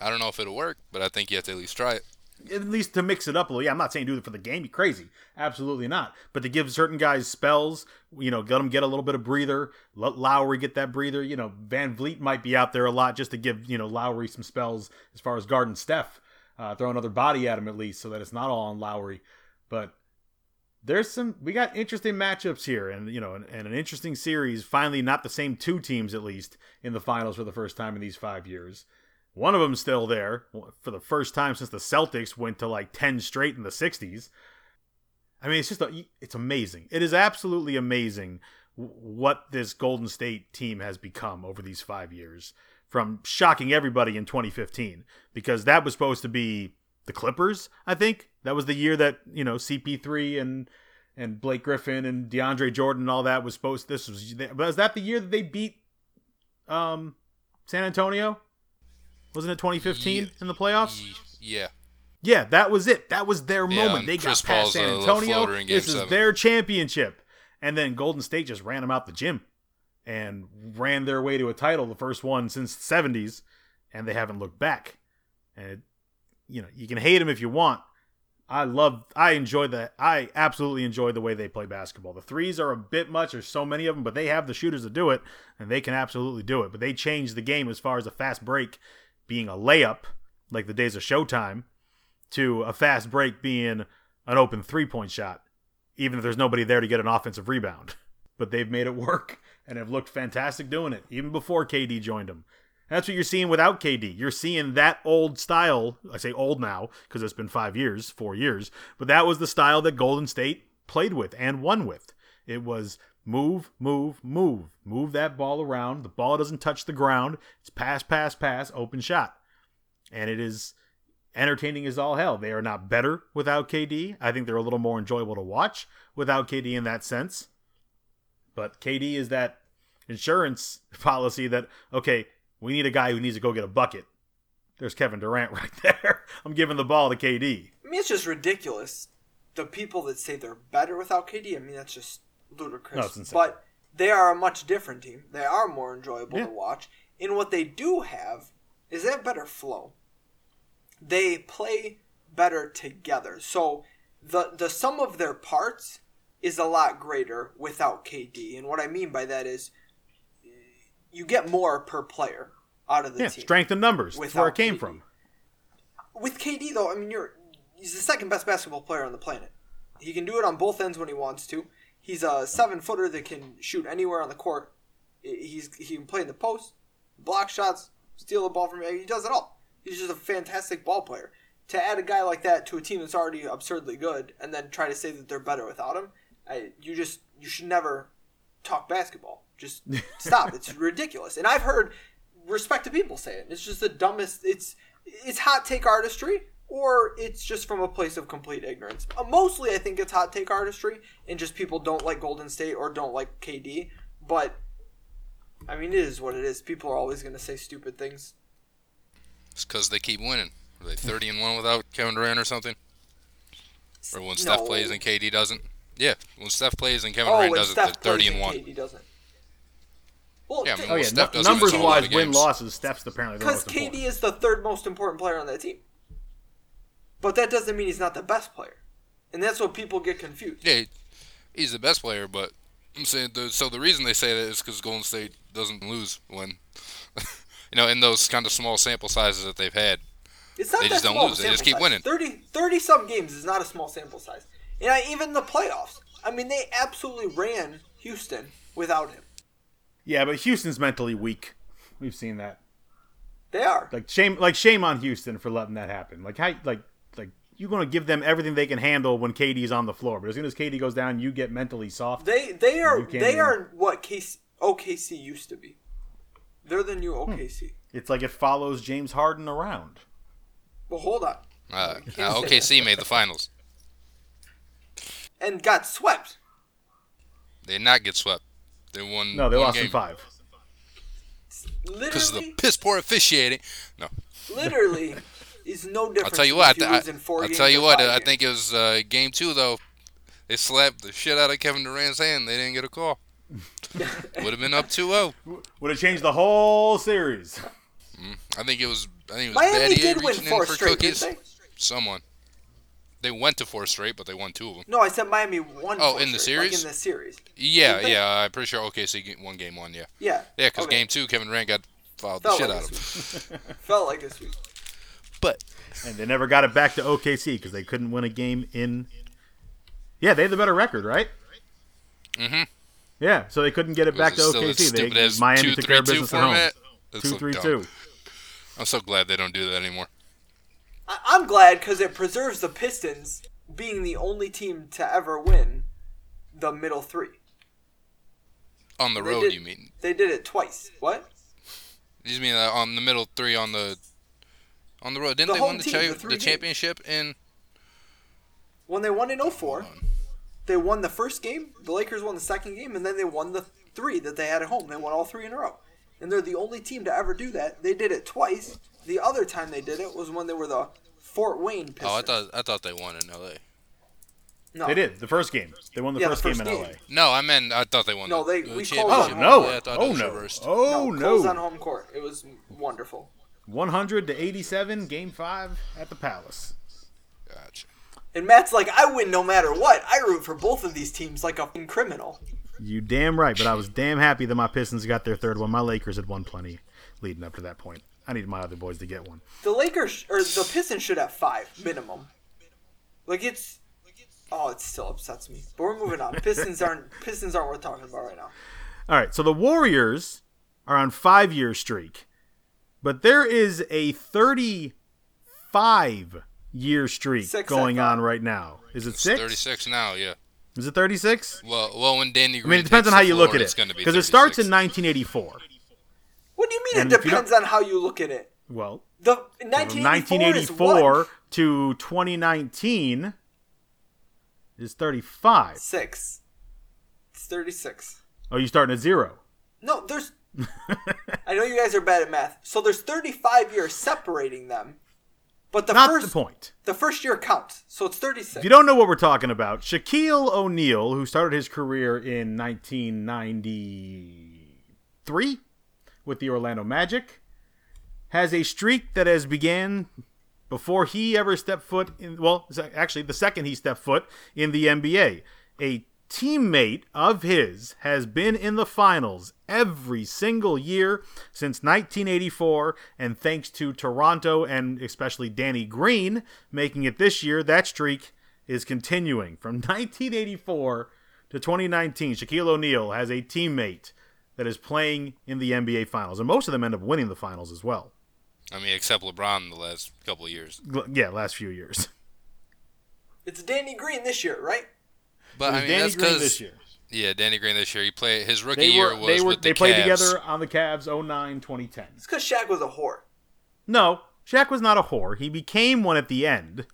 I don't know if it'll work, but I think you have to at least try it. at least to mix it up a little. Yeah, I'm not saying do it for the game. You crazy? Absolutely not. But to give certain guys spells, you know, let them get a little bit of breather. Let Lowry get that breather. You know, VanVleet might be out there a lot just to give you know Lowry some spells as far as guarding Steph. Uh, throw another body at him at least, so that it's not all on Lowry. But there's some we got interesting matchups here and you know and, and, an interesting series finally not the same two teams at least in the finals for the first time in these five years one of them's still there for the first time since the celtics went to like 10 straight in the 60s i mean it's just a, it's amazing it is absolutely amazing what this golden state team has become over these five years from shocking everybody in 2015 because that was supposed to be the Clippers, I think. That was the year that, you know, CP3 and and Blake Griffin and DeAndre Jordan and all that was supposed this was was that the year that they beat um San Antonio? Wasn't it 2015 yeah. in the playoffs? Yeah. Yeah, that was it. That was their yeah, moment. They Chris got past Paul's San Antonio. This is seven. their championship. And then Golden State just ran them out the gym and ran their way to a title, the first one since the 70s, and they haven't looked back. And it, you know, you can hate them if you want. I love, I enjoy that. I absolutely enjoy the way they play basketball. The threes are a bit much. There's so many of them, but they have the shooters to do it, and they can absolutely do it. But they changed the game as far as a fast break being a layup, like the days of Showtime, to a fast break being an open three point shot, even if there's nobody there to get an offensive rebound. But they've made it work and have looked fantastic doing it, even before KD joined them. That's what you're seeing without KD. You're seeing that old style. I say old now because it's been five years, four years, but that was the style that Golden State played with and won with. It was move, move, move, move that ball around. The ball doesn't touch the ground. It's pass, pass, pass, open shot. And it is entertaining as all hell. They are not better without KD. I think they're a little more enjoyable to watch without KD in that sense. But KD is that insurance policy that, okay, we need a guy who needs to go get a bucket. There's Kevin Durant right there. I'm giving the ball to KD. I mean, it's just ridiculous. The people that say they're better without KD, I mean, that's just ludicrous. No, but they are a much different team. They are more enjoyable yeah. to watch. And what they do have is they have better flow. They play better together. So the the sum of their parts is a lot greater without KD. And what I mean by that is you get more per player out of the yeah, team. Strength in numbers. That's where it came KD. from. With KD though, I mean you're he's the second best basketball player on the planet. He can do it on both ends when he wants to. He's a seven footer that can shoot anywhere on the court. He's he can play in the post, block shots, steal the ball from you. He does it all. He's just a fantastic ball player. To add a guy like that to a team that's already absurdly good, and then try to say that they're better without him, I, you just you should never talk basketball. Just stop. it's ridiculous. And I've heard respected people say it. It's just the dumbest. It's it's hot take artistry, or it's just from a place of complete ignorance. Uh, mostly, I think it's hot take artistry, and just people don't like Golden State or don't like KD. But I mean, it is what it is. People are always going to say stupid things. It's because they keep winning. Are they thirty and one without Kevin Durant or something? Or when no. Steph plays and KD doesn't? Yeah, when Steph plays and Kevin oh, Durant does it, they're thirty and one. KD doesn't. Well, yeah, I mean, oh, yeah. No, numbers wise, win losses. Steph's apparently because KD important. is the third most important player on that team. But that doesn't mean he's not the best player, and that's what people get confused. Yeah, he's the best player, but I'm saying the, so. The reason they say that is because Golden State doesn't lose when, you know, in those kind of small sample sizes that they've had. It's not they just don't lose. They just keep size. winning. 30, 30 some games is not a small sample size. And I, even the playoffs. I mean, they absolutely ran Houston without him. Yeah, but Houston's mentally weak. We've seen that. They are. Like shame like shame on Houston for letting that happen. Like how like like you're going to give them everything they can handle when KD's on the floor, but as soon as KD goes down, you get mentally soft. They they are they even... are what KC, OKC used to be. They're the new OKC. Hmm. It's like it follows James Harden around. Well, hold on. Uh, uh, OKC made the finals and got swept. They did not get swept. They won. No, they lost game. in five. Because of the piss poor officiating. No. Literally, is no different. I'll tell you what. I, will tell you what. I think it was uh, game two though. They slapped the shit out of Kevin Durant's hand. They didn't get a call. Would have been up 2-0. Would have changed the whole series. Mm, I think it was. I think it was Miami Betty did win four for straight, cookies. Someone. They went to four straight, but they won two of them. No, I said Miami won. Oh, four in the straight, like series? in the series. Yeah, Did yeah. I'm pretty sure OKC g- won game one. Yeah, Yeah. yeah. Because Okay. game two, Kevin Durant got fouled the shit like out of him. Felt like this week. But And they never got it back to OKC because they couldn't win a game in. Yeah, they had the better record, right? Mm Mhm. Yeah, so they couldn't get it back to it still OKC. They, Miami two, took three, care of business at home. format? Two, three, dumb. two. I'm so glad they don't do that anymore. I- I'm glad because it preserves the Pistons being the only team to ever win the middle three. On the They road, did- you mean? They did it twice. What? You mean uh, on the middle three on the on the road? Didn't The they win the, team, cha- the the, championship in? When they won in 04, they won the first game, the Lakers won the second game, and then they won the three that they had at home. They won all three in a row. And they're the only team to ever do that. They did it twice. The other time they did it was when they were the Fort Wayne Pistons. Oh, I thought I thought they won in L.A. no. They did the first game. They won the Yeah, the first, first game in. LA. No, I meant I thought they won. No, the, they- the we championship. closed Oh on no! Yeah, I thought it oh was no! reversed. Oh no, closed on home court. It was wonderful. 100 to 87, Game Five at the Palace. Gotcha. And Matt's like, I win no matter what. I root for both of these teams like a f***ing criminal. You damn right, but I was damn happy that my Pistons got their third one. My Lakers had won plenty leading up to that point. I need my other boys to get one. The Lakers or the Pistons should have five minimum. Like it's, oh, it still upsets me. But we're moving on. Pistons aren't Pistons aren't worth talking about right now. All right, so the Warriors are on five year streak, but there is a 35 year streak Six, going on right now. Is it It's six? 36 now. Yeah. Is it 36? Well, well, when Danny I mean, it depends on how the you look floor, at it's it. gonna be Because it starts in 1984. What do you mean And it if you don't- depends on how you look at it? Well, The 1984, 1984 to 2019 is 35. six. It's 36. Oh, you starting at zero. No, there's. I know you guys are bad at math. So there's 35 years separating them, but the Not first the point. the first year counts. So it's 36. If you don't know what we're talking about, Shaquille O'Neal, who started his career in 1993 with the Orlando Magic, has a streak that has began before he ever stepped foot in. Well, actually the second he stepped foot in the NBA. A teammate of his has been in the finals every single year since 1984, and thanks to Toronto and especially Danny Green making it this year, that streak is continuing from 1984 to 2019. Shaquille O'Neal has a teammate that is playing in the NBA finals, and most of them end up winning the finals as well. I mean, except LeBron the last couple of years. Yeah, last few years. It's Danny Green this year, right? But I mean, Danny that's Green this year. yeah, Danny Green this year. He played his rookie They year was they were with the they played together on the Cavs 09 2010. It's because Shaq was a whore. No, Shaq was not a whore. He became one at the end.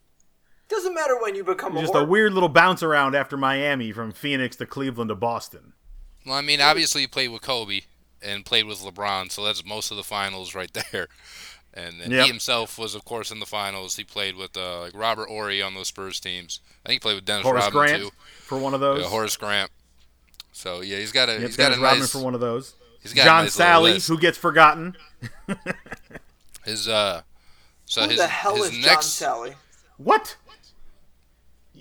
Doesn't matter when you become a Just whore. a weird little bounce around after Miami from Phoenix to Cleveland to Boston. Well, I mean, obviously he played with Kobe and played with LeBron, so that's most of the finals right there. And then Yep. he himself was, of course, in the finals. He played with uh, like Robert Horry on those Spurs teams. I think he played with Dennis Horace Rodman Grant too. for one of those. Yeah, Horace Grant. So yeah, he's got a Yep, he's got Dennis a Rodman nice for one of those. he's got a John nice Salley, list. who gets forgotten. his uh so Who his the hell his is John next Salley? What?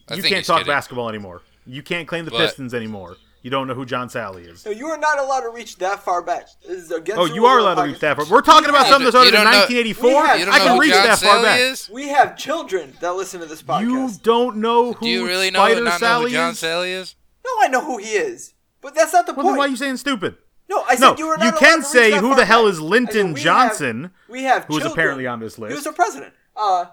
I you can't talk kidding. basketball anymore. You can't claim the But- Pistons anymore. You don't know who John Salley is. No, you are not allowed to reach that far back. This is against Oh, the you are allowed to reach that far. We're talking about something that's but started in 1984. Have- You don't I can who reach John that far back. is? We have children that listen to this podcast. You don't know who Do you really know Spider not know Salley who John is? Salley is? No, I know who he is, but that's not the Well, then point. why are you saying stupid? no, I said No, you were you not can allowed to say reach that who far the hell back. is I Lyndon said, we Johnson, Have, we have who is apparently on this list. He was list. the president. Uh,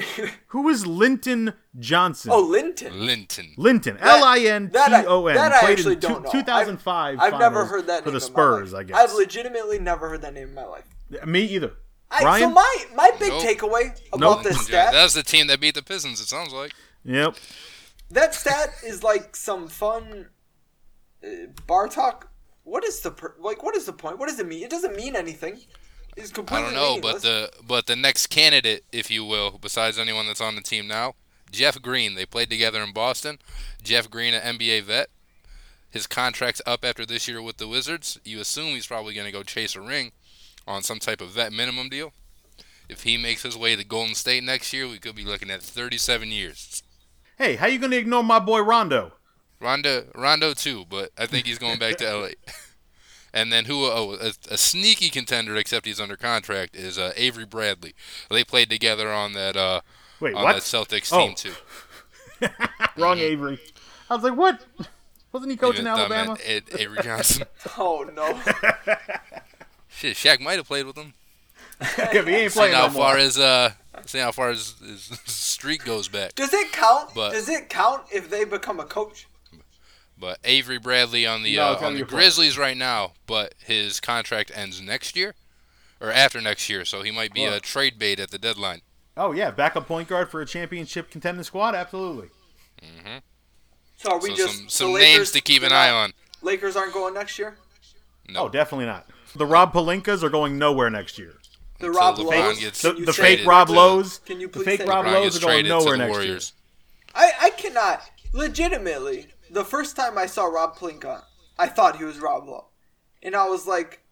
Who is Linton Johnson? oh, Linton. Linton. Linton. That- L I N T that I- O N. that I actually don't know. 2005 I've, I've never finals heard that for the Spurs. I guess. I've legitimately never heard that name in my life. Me either. I, Ryan. so my my big Nope. takeaway about Nope. this stat Johnson. That the team that beat the Pistons. It sounds like. Yep. that stat is like some fun uh, bar talk. What is the per- like? What is the point? What does it mean? It doesn't mean anything. It's I don't know, meaningless. but the but the next candidate, if you will, besides anyone that's on the team now, Jeff Green. They played together in Boston. Jeff Green, an NBA vet. His contract's up after this year with the Wizards. You assume he's probably going to go chase a ring on some type of vet minimum deal. If he makes his way to Golden State next year, we could be looking at 37 years. Hey, how you gonna ignore my boy Rondo? Rondo, Rondo too, but I think he's going back to LA. And then who? Oh, a, a, sneaky contender, except he's under contract, is uh, Avery Bradley. They played together on that uh, Wait, on what? that Celtics Oh. team too. Wrong Avery. I was like, what? Wasn't he coaching Even- Alabama? meant Ed- Avery Johnson. Oh no. Shit, Shaq might have played with him. yeah, but he ain't Seeing playing how no more. far his uh, seeing how far his, his streak goes back. Does it count? But- Does it count if they become a coach? But Avery Bradley on the No, uh, on the a player. Grizzlies right now, but his contract ends next year, or after next year, so he might be a trade bait at the deadline. Oh yeah, backup point guard for a championship contending squad. Absolutely. So are we So just some some Lakers- names to keep an eye on. Lakers aren't going next year. No, Oh, definitely not. The Rob Pelinkas are going nowhere next year. The Until Rob LeBron Lowe's. gets The, the fake? Rob to- Lowe's. Can you the please fake Rob LeBron Lowe's gets are going nowhere the next Warriors. I I cannot legitimately. The first time I saw Rob Pelinka, I thought he was Rob Lowe, and I was like,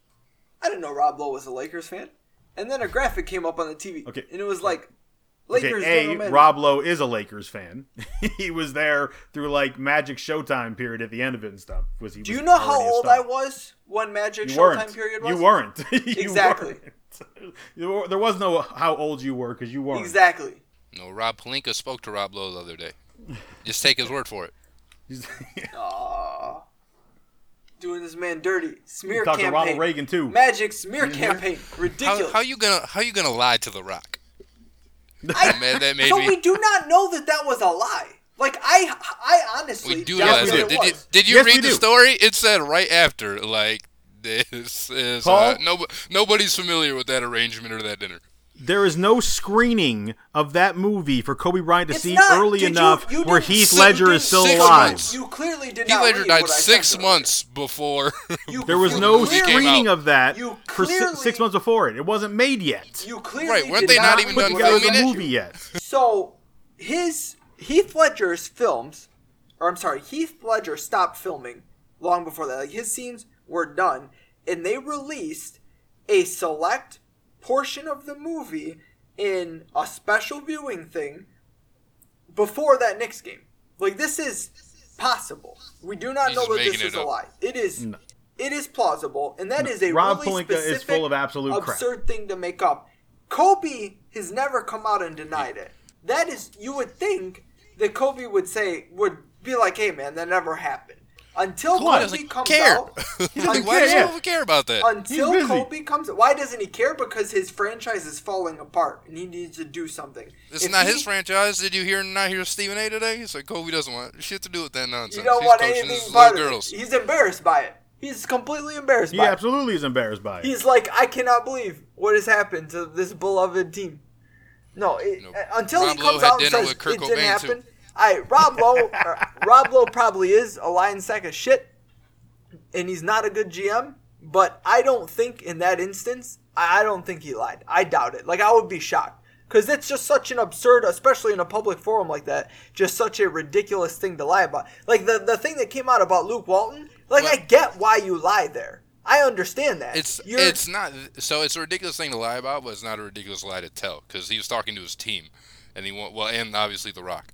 I didn't know Rob Lowe was a Lakers fan. And then a graphic came up on the TV, Okay. and it was like, Okay, Lakers. A. general. Rob Lowe is a Lakers fan. he was there through like Magic Showtime period at the end of it and stuff. Was he? Do you know how old. I was when Magic You Showtime weren't. period was? You weren't. You Exactly. weren't. There was no how old you were because you weren't. Exactly. No, Rob Pelinka spoke to Rob Lowe the other day. Just take his word for it. Aw. Doing this man dirty. Smear Talked to campaign. Ronald Reagan too. Magic smear campaign. Ridiculous. How, how you gonna how you gonna lie to the Rock? I- Man, that made so me. we do not know that that was a lie. Like I, I honestly We do know Yes, that. we that do. it Did you did you Yes, read the do. story? It said right after like this is Paul? uh, no, nobody's familiar with that arrangement or that dinner. There is no screening of that movie for Kobe Bryant to It's see not. early Did you- enough you where Heath Six- Ledger is still alive. months. You clearly did He not later died six sent months before. You- There was no screening of that You for si- six months before it. It wasn't made yet. You clearly Right, weren't did they not not even Put done read together what I the filming it? movie yet. So his Heath Ledger's films, or I'm sorry, Heath Ledger stopped filming long before that. Like his scenes were done, and they released a select portion of the movie in a special viewing thing before that Knicks game. Like this is possible. We do not He's know that this is a up. lie. It is. It is plausible, and that is a Rob really Pelinka is specific, full of absolute crap. absurd thing to make up. Kobe has never come out and denied it. That is, you would think that Kobe would say, would be like, "Hey, man, that never happened." Until Kobe Kobe doesn't comes care. out, like, why does care. Kobe care about that? until Kobe comes, why doesn't he care? Because his franchise is falling apart, and he needs to do something. It's If not he- his franchise. Did you hear not hear Stephen A today? He's like Kobe doesn't want shit to do with that nonsense. You don't He's want anything his part of girls. it. He's embarrassed by it. He's completely embarrassed He by absolutely is embarrassed by it. He's like, I cannot believe what has happened to this beloved team. No, it, No. uh, until Rob he Lowe comes had out and says with Kurt it didn't happen. too. I Rob Lowe, uh, Rob Lowe probably is a lying sack of shit, and he's not a good GM. But I don't think in that instance, I, don't think he lied. I doubt it. Like I would be shocked because it's just such an absurd, especially in a public forum like that, just such a ridiculous thing to lie about. Like the the thing that came out about Luke Walton. Like I get why you lie there. I understand that. It's You're- it's not so it's a ridiculous thing to lie about, but it's not a ridiculous lie to tell because he was talking to his team, and he want well, and obviously The Rock,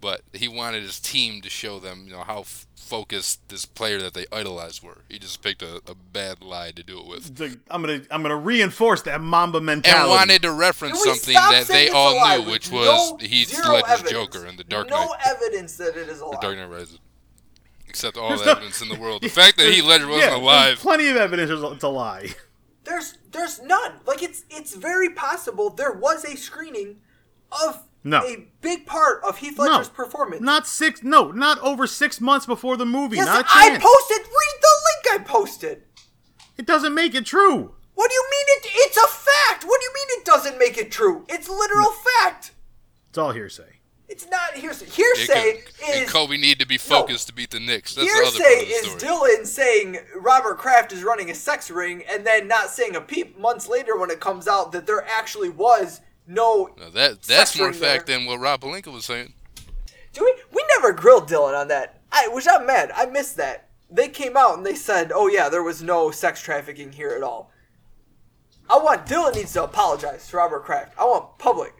but he wanted his team to show them you know how f- focused this player that they idolized were. He just picked a, a bad lie to do it with, It's like, I'm gonna I'm gonna reinforce that Mamba mentality. and wanted to reference something that they all lie knew, which was Heath zero Ledger's evidence? Joker in The Dark Knight. no evidence that it is a lie. The Dark Knight Rises. Except all There's the no- evidence in the world. The fact that he Ledger wasn't yeah, alive. Plenty of evidence it's a- it's a lie. There's there's none. Like it's it's very possible there was a screening of No. a big part of Heath No, Ledger's performance. not six. No, not over six months before the movie. yes, not a I chance. I posted. Read the link I posted. it doesn't make it true. What do you mean it? It's a fact. What do you mean it doesn't make it true? It's literal fact. It's all hearsay. It's not hearsay. Yeah, Hearsay and- and is Kobe needed to be focused to beat the Knicks. That's the Hearsay other part of the is story. Dylan saying Robert Kraft is running a sex ring and then not saying a peep months later when it comes out that there actually was no. Now that that's more ring fact there. than what Rob Pelinka was saying. Do we? We never grilled Dylan on that. I, which I'm mad. I missed that. They came out and they said, "Oh yeah, there was no sex trafficking here at all." I want Dylan needs to apologize to Robert Kraft. I want public.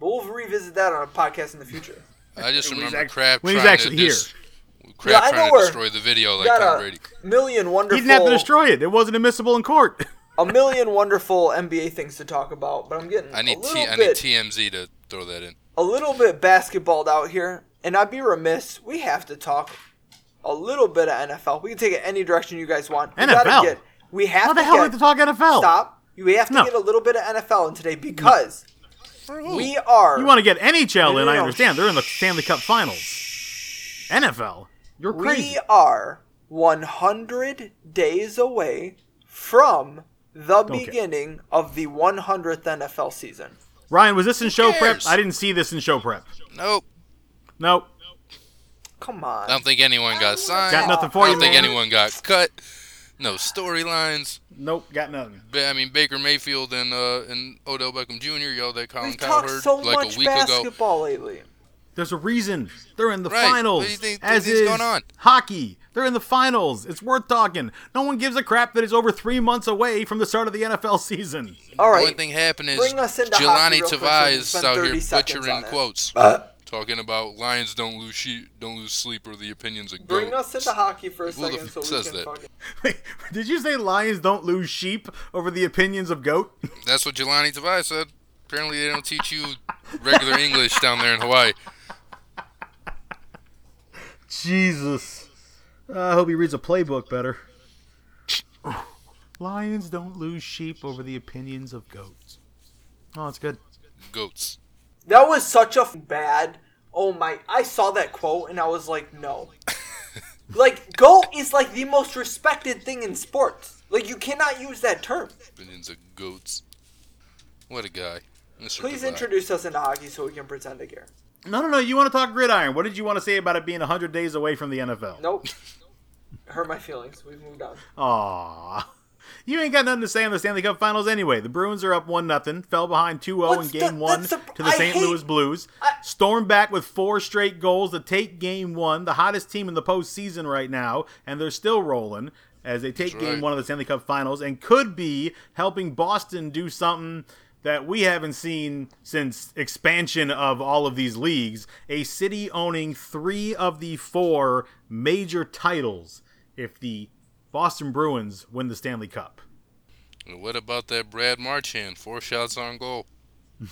But we'll revisit that on a podcast in the future. I just When he's remember act- Kraft when he's trying actually to here. dis- Yeah, Kraft I trying know to where- destroy the video like got Tom a Brady. million He didn't have to destroy it. It wasn't admissible in court. a million wonderful NBA things to talk about, but I'm getting I need a little T- I need bit, TMZ to throw that in. a little bit basketballed out here, and I'd be remiss. We have to talk a little bit of NFL. We can take it any direction you guys want. We gotta NFL? Get, we have What the to hell? We get, have to talk NFL. Stop. We have to No. get a little bit of NFL in today because we are. You want to get NHL No, in? no, I no. understand. They're in the Stanley Cup Finals. NFL. You're crazy. We are 100 days away from the care. beginning of the 100th NFL season. Ryan, was this in show prep? I didn't see this in show prep. Nope. Nope. Come on. I don't think anyone got signed. Got nothing for I you, I don't think man. anyone got cut. No storylines. Nope. Got nothing. I mean Baker Mayfield and uh, and Odell Beckham Jr. yelled at Colin We've talked Cowherd so like much a week ago. basketball lately. There's a reason. They're in the Right. finals. What do you think- as is going on? hockey. They're in the finals. It's worth talking. No one gives a crap that it's over three months away from the start of the NFL season. All right. The only thing happened is Bring us into Jahlani real quick so we can Tavai spend out here butchering quotes, Uh, talking about Lions don't lose sheep, don't lose sleep, or the opinions of goat. bring goat. us into hockey for a Who the second f- so we says can that? fucking. Wait, did you say lions don't lose sheep over the opinions of goat? That's what Jahlani Tavai said. Apparently, they don't teach you regular English down there in Hawaii. Jesus. Uh, I hope he reads a playbook better. Lions don't lose sheep over the opinions of goats. Oh, that's good. Goats. That was such a f- bad. Oh my! I saw that quote and I was like, no. like, goat is like the most respected thing in sports. Like, you cannot use that term. Opinions of goats. What a guy. Mr. Please Tavai. introduce us into hockey so we can pretend to care. No, no, no. You want to talk gridiron. What did you want to say about it being 100 days away from the NFL? Nope. Hurt my feelings. We've moved on. Aww. You ain't got nothing to say on the Stanley Cup Finals anyway. The Bruins are up 1 nothing, fell behind 2 0 in game the- 1 the- to the I St. hate- Louis Blues. I- Stormed back with four straight goals to take game 1, the hottest team in the postseason right now, and they're still rolling as they take game right. 1 of the Stanley Cup Finals and could be helping Boston do something that we haven't seen since expansion of all of these leagues. A city owning three of the four major titles if the Boston Bruins win the Stanley Cup. What about that Brad Marchand? Four shots on goal.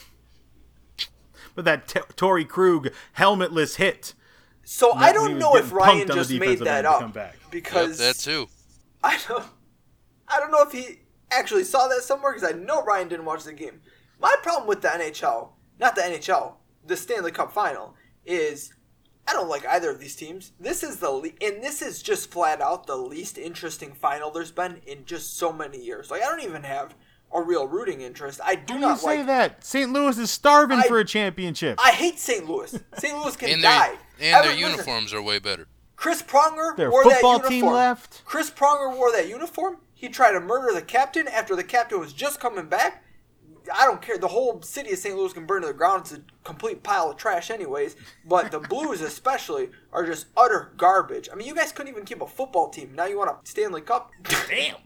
But that T- Torey Krug helmetless hit. So I don't know if Ryan punked on the just made that up come back. because Yep, that too. I don't. I don't know if he actually saw that somewhere because I know Ryan didn't watch the game. My problem with the NHL, not the NHL, the Stanley Cup Final, is I don't like either of these teams. This is the le- and this is just flat out the least interesting final there's been in just so many years. Like I don't even have a real rooting interest. I do How do you not say like. that? St. Louis is starving I- for a championship. I hate St. Louis. St. Louis can And die. their, and their Ever- listen, uniforms are way better. Chris Pronger Their wore football that team uniform. left. Chris Pronger wore that uniform. He tried to murder the captain after the captain was just coming back. I don't care. The whole city of St. Louis can burn to the ground. It's a complete pile of trash, anyways. But the Blues, especially, are just utter garbage. I mean, you guys couldn't even keep a football team. Now you want a Stanley Cup? Damn.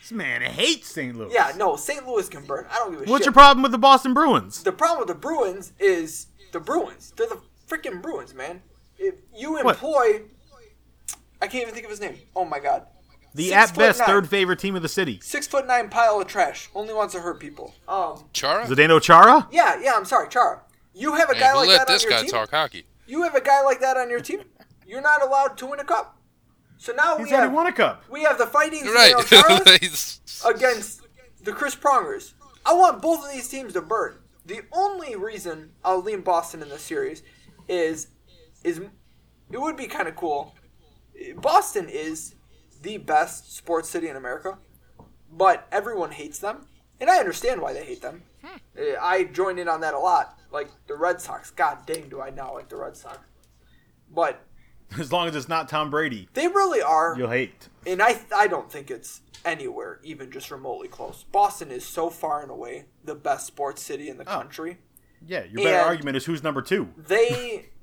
This man hates St. Louis. yeah, no. St. Louis can burn. I don't give a What's shit. What's your problem with the Boston Bruins? the problem with the Bruins is the Bruins. They're the freaking Bruins, man. If you What? employ, I can't even think of his name. Oh my god. The Six at best nine. third favorite team of the city. six foot nine pile of trash. Only wants to hurt people. Um, Chara? Zdeno Chara? yeah, yeah. I'm sorry, Chara. You have a Man, guy we'll like let that on this your guy team. talk hockey. You have a guy like that on your team. You're not allowed to win a cup. So now He's we already have won a cup. we have the fighting You're right. Chara against the Chris Prongers. I want both of these teams to burn. The only reason I'll lean Boston in this series is is it would be kind of cool. Boston is the best sports city in America, but everyone hates them, and I understand why they hate them. Uh, I join in on that a lot. Like the Red Sox. God dang, do I not like the Red Sox? But As long as it's not Tom Brady, they really are you'll hate. and I I don't think it's anywhere even just remotely close. Boston is so far and away the best sports city in the Oh. country. Yeah, your better And- argument is who's number two. They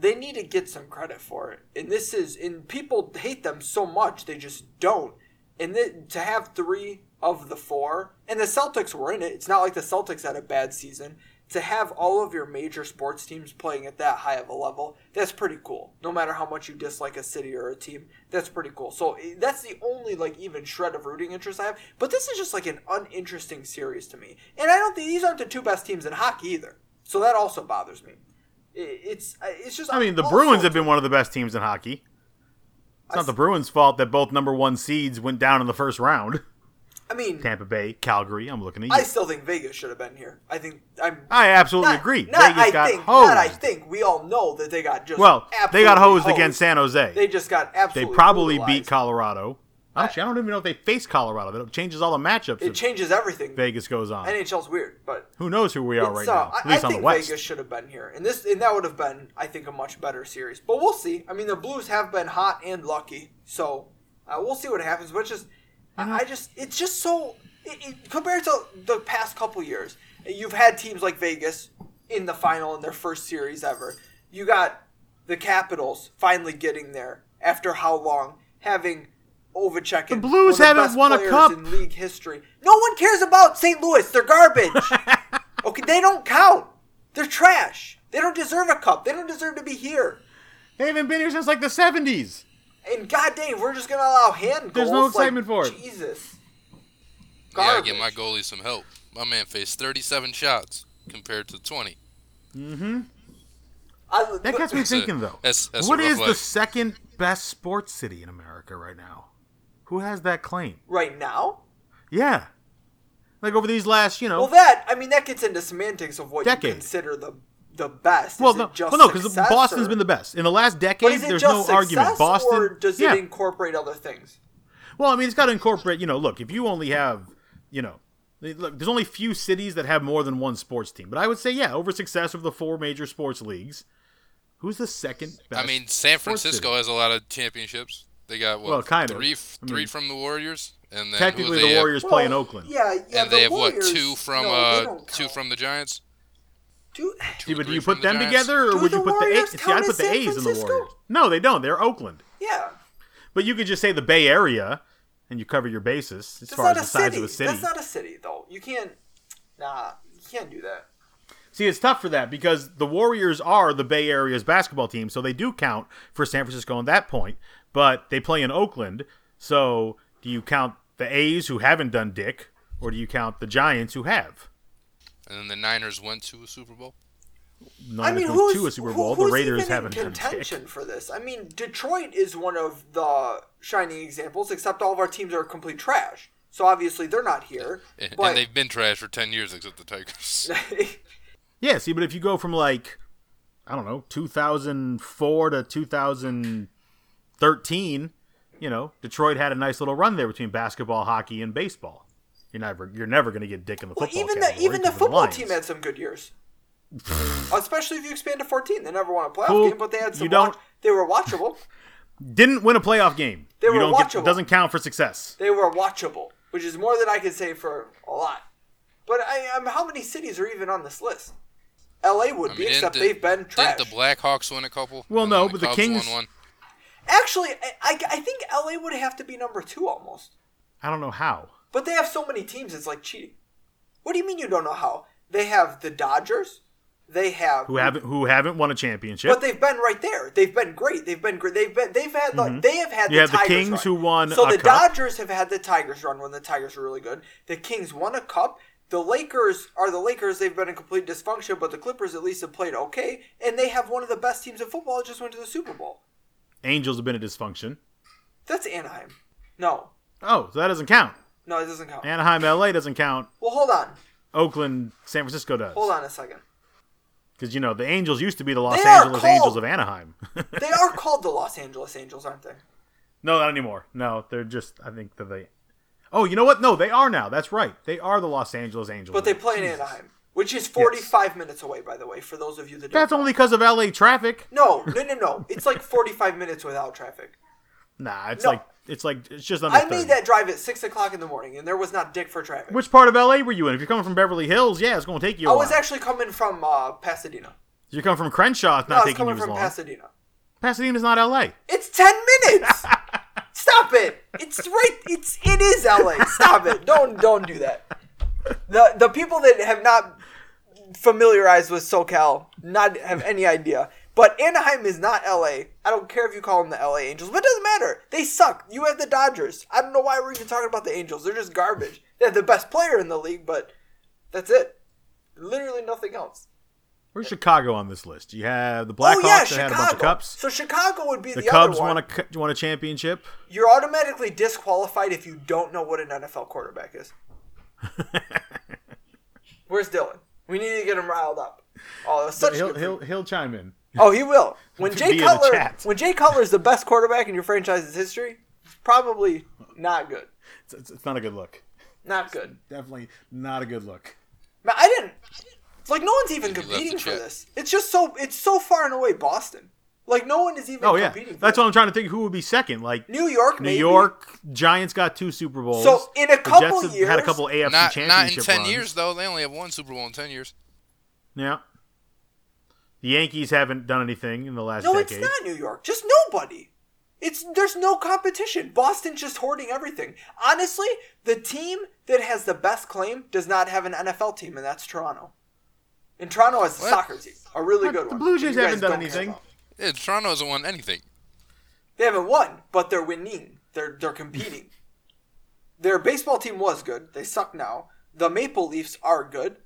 they need to get some credit for it. And this is and people hate them so much they just don't. And then to have 3 of the 4 and the Celtics were in it. It's not like the Celtics had a bad season. to have all of your major sports teams playing at that high of a level, that's pretty cool. No matter how much you dislike a city or a team, that's pretty cool. So eh, that's the only like even shred of rooting interest I have. But this is just like an uninteresting series to me, and I don't think these aren't the two best teams in hockey either. So that also bothers me. I- It's uh, it's just. I mean, the Bruins have been one of the best teams in hockey. It's not the Bruins' fault that both number one seeds went down in the first round. I mean, Tampa Bay, Calgary. I'm looking at you. I I, still think Vegas should have been here. I think I'm. absolutely not, agree. Not Vegas I got think. hosed. Not I think. We all know that they got just. well, they got absolutely hosed, against San Jose. They just got absolutely. They probably beat. Colorado. Actually, I don't even know if they face Colorado. That changes all the matchups It changes everything. Vegas goes on. NHL's weird, but Who knows who we are right uh, now? At I, least I on think the West. Vegas should have been here, and this and that would have been, I think, a much better series. But we'll see. I mean, the Blues have been hot and lucky, so uh, we'll see what happens. But just. I, I just, it's just so it, it, compared to the past couple years, you've had teams like Vegas in the final in their first series ever. You got the Capitals finally getting there after how long having. Ovechkin, The Blues one of haven't best won a cup. in league history. No one cares about St. Louis. They're garbage. okay, they don't count. They're trash. They don't deserve a cup. They don't deserve to be here. They haven't been here since like the 70s. And god dang, we're just gonna allow hand goals. There's no like, excitement for it. Jesus. Yeah, I Garbage. get my goalie some help. My man faced 37 shots compared to 20. Mm-hmm. I, That gets me That's a- thinking, though. that's- that's a what rough is the second best sports city in America right now? Who has that claim? right now. Yeah. Like over these last, you know. Well, that I mean, that gets into semantics of what you Decade. consider the the best. well, is no, it just well, no, because success, Boston's or- been the best in the last decade. There's no argument. Boston, or does yeah. it incorporate other things? Well, I mean, it's got to incorporate. You know, look, if you only have, you know, look, there's only few cities that have more than one sports team. But I would say, yeah, over success of the four major sports leagues. Who's the second best? I mean, San Francisco has a lot of championships. They got what? Well, kind of. three, I three mean- from the Warriors, and then Technically, the Warriors have, play in Oakland. Yeah, yeah. and the they have Warriors, what? Two from no, uh, two from the Giants. Do, Two or but do you put the them Giants? together, or Do would you put the A's? See, I as put the San A's in the Francisco? Warriors. No, they don't. They're Oakland. yeah. But you could just say the Bay Area, and you cover your bases as That's far as the size city. of a city. That's not a city, though. You can't. Nah, you can't do that. See, it's tough for that because the Warriors are the Bay Area's basketball team, so they do count for San Francisco on that point. But they play in Oakland, so do you count the A's who haven't done dick, or do you count the Giants who have? And then the Niners went to a Super Bowl. None I mean, of who's to a Super who- Bowl. who's the Raiders even haven't in done dick. contention for this? I mean, Detroit is one of the shining examples. Except all of our teams are complete trash. So obviously they're not here. And, But and they've been trash for 10 years, except the Tigers. Yeah, see, but if you go from like, I don't know, 2004 to 2013, you know, Detroit had a nice little run there between basketball, hockey, and baseball. You're never, you're never going to get dick in the well, football. even the even the football Lions. team had some good years. Especially if you expand to 14, they never won a playoff Cool. game, but they had some. You don't- watch- they were watchable. didn't win a playoff game. They you were don't get, watchable. doesn't count for success. They were watchable, which is more than I could say for a lot. But I, um, how many cities are even on this list? L.A. would I be, mean, except the- they've been trash. Didn't the Blackhawks win a couple? Well, no, then but the Cubs Kings- won one. Actually, I, I, I think LA would have to be number two almost. I don't know how. But they have so many teams, it's like cheating. What do you mean you don't know how? They have the Dodgers. They have Who haven't who haven't won a championship? but they've been right there. They've been great. They've been great. They've been they've had like they have had Mm-hmm. You the have the Tigers Kings run. who won So a the cup. Dodgers have had the Tigers run when the Tigers were really good. The Kings won a cup. The Lakers are the Lakers. They've been in complete dysfunction, but the Clippers at least have played okay, and they have one of the best teams in football. that Just went to the Super Bowl. Angels have been in dysfunction. That's Anaheim. No, Oh, so that doesn't count. no, it doesn't count. Anaheim, LA doesn't count. Well, hold on. Oakland, San Francisco does. Hold on a second. Because you know the Angels used to be the Los They Angeles called- Angels of Anaheim. They are called the Los Angeles Angels, aren't they? no, not anymore. No, they're just. I think that they. Oh, you know what? No, they are now. That's right. They are the Los Angeles Angels. But they play in Anaheim, which is 45 minutes away, by the way, for those of you that don't. That's only because of LA traffic. No, no, no, no. It's like 45 minutes without traffic. Nah, it's No. like it's like it's just I 30. made that drive at 6 o'clock in the morning, and there was not dick for traffic. Which part of LA were you in? If you're coming from Beverly Hills, yeah, it's going to take you. I was actually coming from uh, Pasadena. You're coming from Crenshaw, it's No, not was taking you coming from long. Pasadena. Pasadena's not LA. It's 10 minutes! Stop it! It's right. It's it is LA. Stop it! Don't don't do that. The the people that have not familiarized with SoCal, not have any idea. But Anaheim is not LA. I don't care if you call them the LA Angels, but it doesn't matter. They suck. You have the Dodgers. I don't know why we're even talking about the Angels. They're just garbage. They have the best player in the league, but that's it. Literally nothing else. Where's Chicago on this list? You have the Blackhawks Oh yeah, that Chicago. had a bunch of cups. So Chicago would be The the, Cubs won a won a championship. You're automatically disqualified if you don't know what an NFL quarterback is. Where's Dylan? We need to get him riled up. Oh, such he'll, good. he'll he'll chime in. Oh, he will. When Jay Cutler, when Jay Cutler is the best quarterback in your franchise's history, it's probably not good. It's, it's, it's not a good look. Not good. Definitely not a good look. I didn't. It's like no one's even competing for this. It's just so. It's so far and away Boston. Like no one is even Oh yeah. For that's it. what I'm trying to think. Who would be second? Like New York, New maybe. York Giants got two Super Bowls. So, in a The couple Jets have years- had a couple AFC Not championship not in ten runs. years though. They only have one Super Bowl in ten years. Yeah. The Yankees haven't done anything in the last No, decade. it's not New York. Just nobody. It's there's no competition. Boston's just hoarding everything. Honestly, the team that has the best claim does not have an NFL team, and that's Toronto. And Toronto has a What? soccer team, a really What? good The one. Blue that Jays you guys haven't done don't care anything. about. Yeah, Toronto hasn't won anything. They haven't won, but they're winning. They're they're competing. Their baseball team was good. They suck now. The Maple Leafs are good.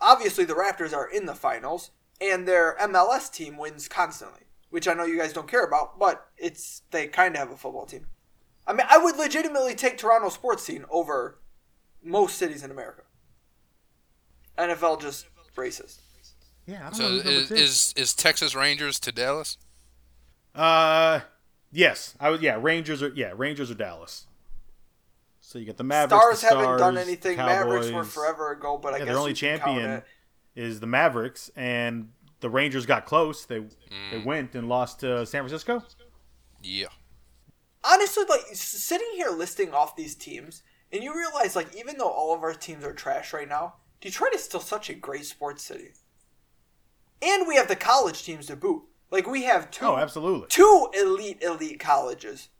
Obviously, the Raptors are in the finals, and their MLS team wins constantly, which I know you guys don't care about, but it's they kind of have a football team. I mean, I would legitimately take Toronto sports scene over most cities in America. NFL just racist. Yeah, I don't So know is, is is Texas Rangers to Dallas? Uh, yes, I was. Yeah, Rangers are. Yeah, Rangers are Dallas. So you got the Mavericks. Stars, the haven't done anything. Cowboys. Mavericks were forever ago, but I Yeah, guess their only you can count champion it. is the Mavericks, and the Rangers got close. They they Mm. went and lost to San Francisco. Yeah. honestly, like sitting here listing off these teams, and you realize, like, even though all of our teams are trash right now, Detroit is still such a great sports city. And we have the college teams to boot. Like, we have two, Oh, absolutely. two elite, elite colleges.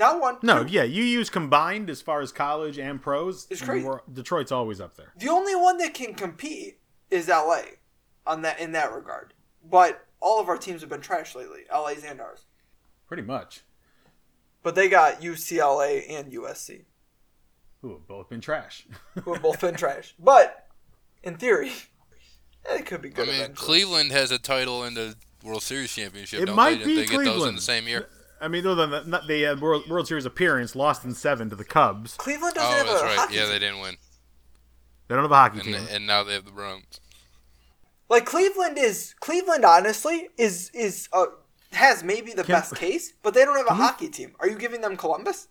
Not one. No, two. yeah, you use combined as far as college and pros. It's crazy. Detroit's always up there. The only one that can compete is LA, on that in that regard. But all of our teams have been trash lately. LA's and ours. Pretty much. But they got UCLA and USC. Who have both been trash. who have both been trash. But in theory, it could be good. I mean, eventually. Cleveland has a title in the World Series championship. It don't might they? be Didn't they get those in the same year? I mean, other than the, the uh, World, World Series appearance, lost in seven to the Cubs. Cleveland doesn't Oh, have that's a right. hockey Yeah, team. they didn't win, They don't have a hockey and team. and now they have the Browns. Like Cleveland is Cleveland. Honestly, is is uh, has maybe the Can- best case, but they don't have a Can you- hockey team. Are you giving them Columbus?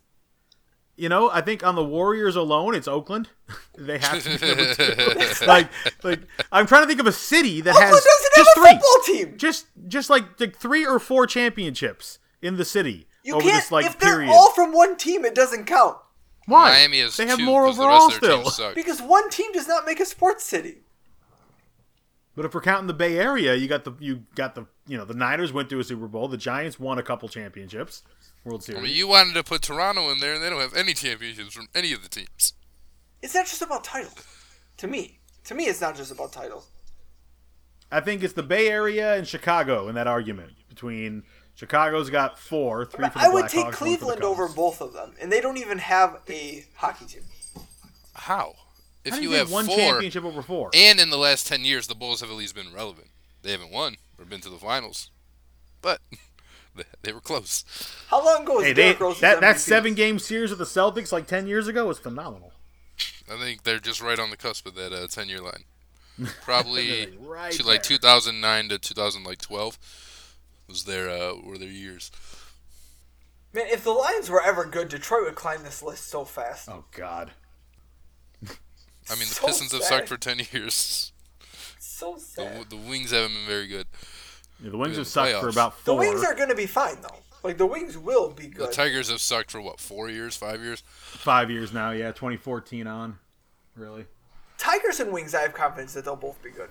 You know, I think on the Warriors alone, it's Oakland. they have to be number two. like, like I'm trying to think of a city that Oakland has doesn't just have a three, football team. just just like, like three or four championships in the city You over can't. this like if they're all from one team, it doesn't count Why? Miami has they have two more 'cause the overall rest of their still. teams suck. because one team does not make a sports city. But if we're counting the Bay Area, you got the you got the you know the Niners went to a Super Bowl. The Giants won a couple championships, World I Series. mean, you wanted to put Toronto in there, and they don't have any championships from any of the teams. It's not just about titles. To me, to me, it's not just about titles. I think it's the Bay Area and Chicago in that argument between Chicago's got four, three for the I would Blackhawks, take one for the Cleveland over both of them, and they don't even have a hockey team. How? If How you, you have one four, championship over four? and in the last ten years, the Bulls have at least been relevant. They haven't won or been to the finals, but they- they were close. How long ago was Hey, they, Derrick Rose's that that MVP? seven game series with the Celtics like ten years ago was phenomenal. I think they're just right on the cusp of that uh, ten-year line. Probably right to like there. 2009 to 2012 was their uh, were their years. Man, if the Lions were ever good, Detroit would climb this list so fast. Oh God, I mean, the So Pistons have sucked for 10 years. So The, sad. the Wings haven't been very good. Yeah, the Wings have the sucked for playoffs. about The. Wings are going to be fine though. Like the Wings will be good. The. Tigers have sucked for what four years, five years. five years now. Yeah, 2014 on, really. Tigers and Wings, I have confidence that they'll both be good.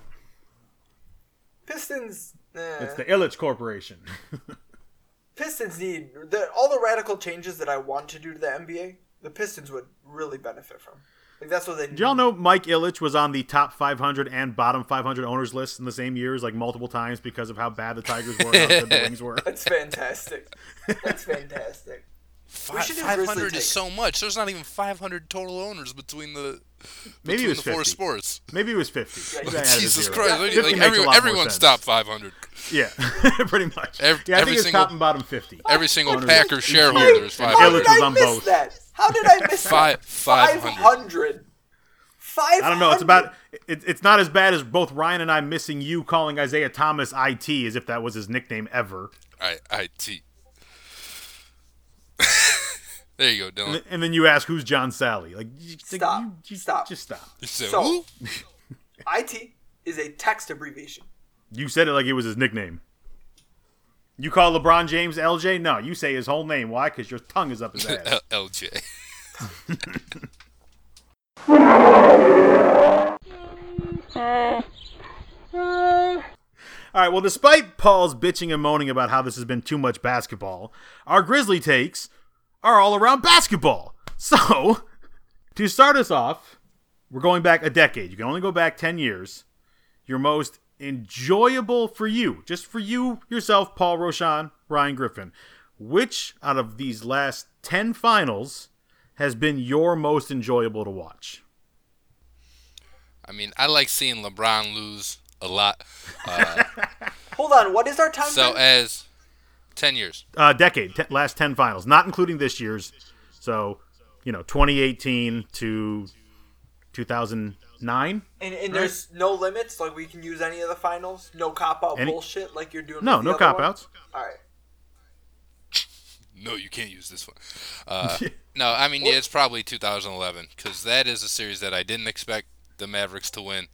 Pistons, eh. It's the Ilitch Corporation. Pistons need the, all the radical changes that I want to do to the NBA. The Pistons would really benefit from. Like that's what they. Did y'all know Mike Ilitch was on the top 500 and bottom 500 owners list in the same years, like multiple times because of how bad the Tigers were and how good the Wings were? That's fantastic. That's fantastic. We should do Five is so much. There's not even 500 total owners between the Maybe between it was the four 50. sports. Maybe it was 50. Yeah, Maybe I added a Jesus. Christ! Yeah, like, 50 like every, everyone's top 500. Yeah, pretty much. Every- yeah, I every think it's single- top and bottom 50. Every single Owners. Packer Wait, shareholder is How How 500. did Ilitch was I on both. that? How did I miss Five- that? 500. 500. 500. I don't know. It's about. It, it's not as bad as both Ryan and I missing you calling Isiah Thomas IT as if that was his nickname ever. I IT. there you go, Dylan. And then you ask who's John Salley. Like, Stop. you- you- Stop. Just stop. So, So- IT is a text abbreviation. You said it like it was his nickname. You call LeBron James LJ? No, you say his whole name. Why? Because your tongue is up his ass. L- LJ. All right. Well, despite Paul's bitching and moaning about how this has been too much basketball, our Grizzly takes are all around basketball. So, to start us off, we're going back a decade. You can only go back 10 years. Your most enjoyable for you, just for you yourself, Paul Roshan, Ryan Griffin. Which out of these last 10 finals has been your most enjoyable to watch? I mean, I like seeing LeBron lose a lot. Uh, Hold on. What is our time? so frame? as ten years. uh, decade, te- last 10 finals, not including this year's. So, you know, 2018 to 2009. and, and there's no limits. Like we can use any of the finals. No cop out Any- bullshit like you're doing. No, with the no other one? cop outs. All right. No, you can't use this one. Uh, no, I mean, yeah, it's probably 2011 because that is a series that I didn't expect the Mavericks to win.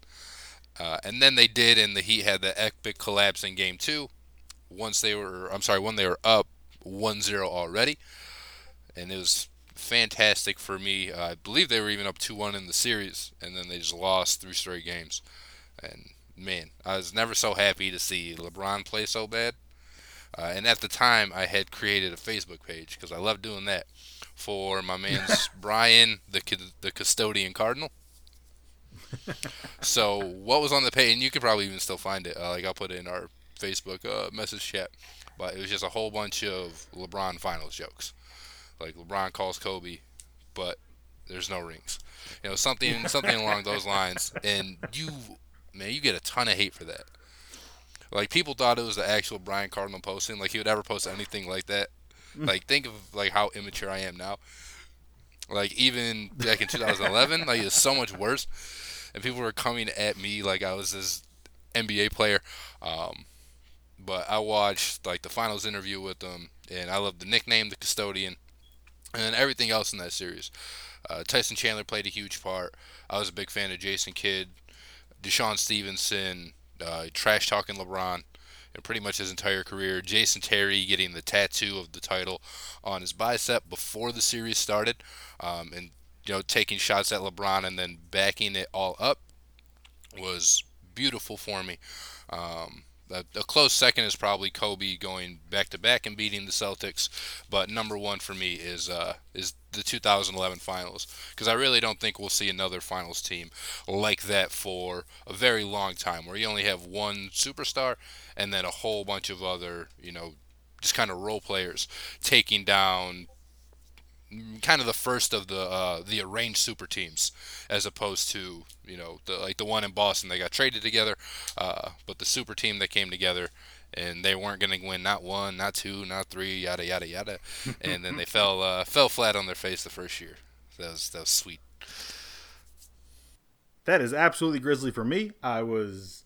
Uh, and then they did, and the Heat had the epic collapse in Game Two. Once they were, I'm sorry, when they were up 1-0 already, and it was fantastic for me. Uh, I believe they were even up 2-1 in the series, and then they just lost three straight games. And man, I was never so happy to see LeBron play so bad. Uh, and at the time, I had created a Facebook page because I love doing that for my man's Brian, the the custodian cardinal. so what was on the page, and you could probably even still find it. Uh, like I'll put it in our Facebook uh, message chat, but it was just a whole bunch of LeBron finals jokes. Like LeBron calls Kobe, but there's no rings. You know something something along those lines, and you man, you get a ton of hate for that. Like people thought it was the actual Brian Cardinal posting. Like he would ever post anything like that. Like think of like how immature I am now. Like even back in 2011, like it's so much worse. And people were coming at me like I was this NBA player. Um, but I watched like the finals interview with them, and I love the nickname, the custodian, and then everything else in that series. Uh, Tyson Chandler played a huge part. I was a big fan of Jason Kidd, DeShawn Stevenson, uh, trash talking LeBron, and pretty much his entire career. Jason Terry getting the tattoo of the title on his bicep before the series started, um, and you know taking shots at LeBron and then backing it all up was beautiful for me. Um, a, close second is probably Kobe going back to back and beating the Celtics, but number one for me is uh, is the 2011 Finals because I really don't think we'll see another Finals team like that for a very long time, where you only have one superstar and then a whole bunch of other, you know, just kind of role players taking down kind of the first of the uh, the arranged super teams, as opposed to you know the like the one in Boston they got traded together, uh, but the super team that came together and they weren't going to win not one, not two, not three, yada yada yada, and then they fell uh, fell flat on their face the first year. That was that was sweet. That is absolutely Grizzly for me. I was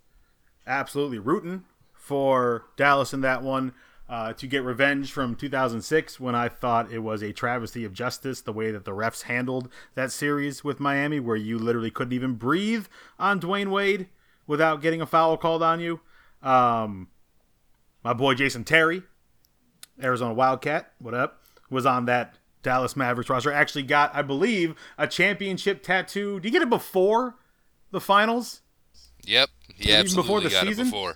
absolutely rooting for Dallas in that one uh, to get revenge from 2006 when I thought it was a travesty of justice the way that the refs handled that series with Miami, where you literally couldn't even breathe on Dwyane Wade without getting a foul called on you. Um, my boy Jason Terry, Arizona Wildcat, what up, was on that Dallas Mavericks roster. Actually got, I believe, a championship tattoo. Do you get it before the finals? Yep, he even absolutely before the got season? it before.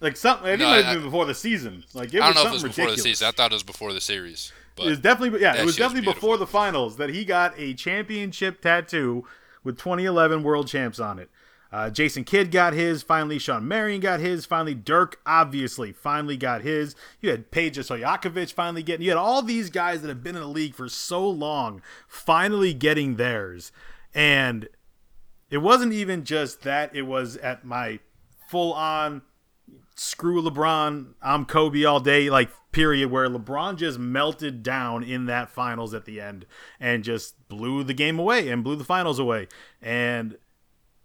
Like something, I think No, it might have been before the season. Like it I was don't know if it was before ridiculous. the season. I thought it was before the series. But It was definitely, yeah, it was definitely beautiful. before the finals that he got a championship tattoo with 2011 world champs on it. Uh, Jason Kidd got his. Finally, Shawn Marion got his. Finally, Dirk obviously finally got his. You had Peja Stojakovic finally getting. You had all these guys that have been in the league for so long finally getting theirs. And it wasn't even just that, it was at my full on screw LeBron, I'm Kobe all day, like period, where LeBron just melted down in that finals at the end and just blew the game away and blew the finals away. And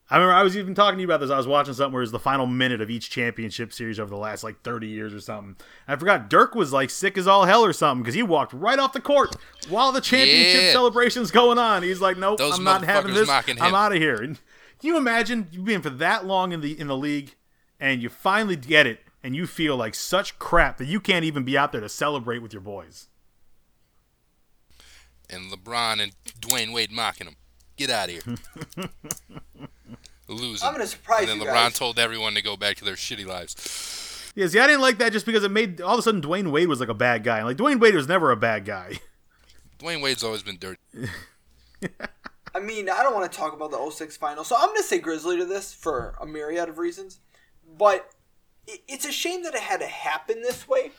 I remember I was even talking to you about this. I was watching something where it was the final minute of each championship series over the last like 30 years or something. I forgot Dirk was like sick as all hell or something because he walked right off the court while the championship Yeah. celebration's going on. He's like, "Nope, Those I'm not having this. I'm out of here." And can you imagine you being for that long in the in the league and you finally get it and you feel like such crap that you can't even be out there to celebrate with your boys? And LeBron and Dwyane Wade mocking him. Get out of here. Losing. I'm gonna surprise and then you LeBron guys. told everyone to go back to their shitty lives. Yeah, see, I didn't like that just because it made all of a sudden Dwyane Wade was like a bad guy. And like Dwyane Wade was never a bad guy. Dwyane Wade's always been dirty. I mean, I don't want to talk about the 06 final, so I'm going to say Grizzly to this for a myriad of reasons. But it's a shame that it had to happen this way.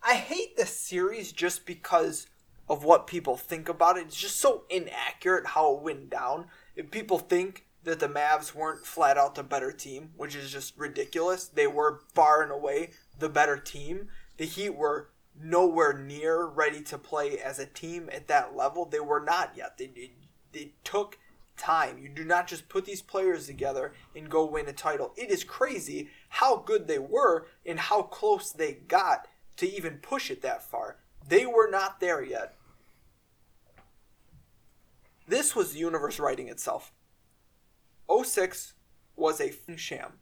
I hate this series just because of what people think about it. It's just so inaccurate how it went down. If people think that the Mavs weren't flat out the better team, which is just ridiculous, they were far and away the better team. The Heat were nowhere near ready to play as a team at that level. They were not yet. They they, they took time. You do not just put these players together and go win a title. It is crazy how good they were and how close they got to even push it that far. They were not there yet. This was the universe writing itself. 06 was a sham.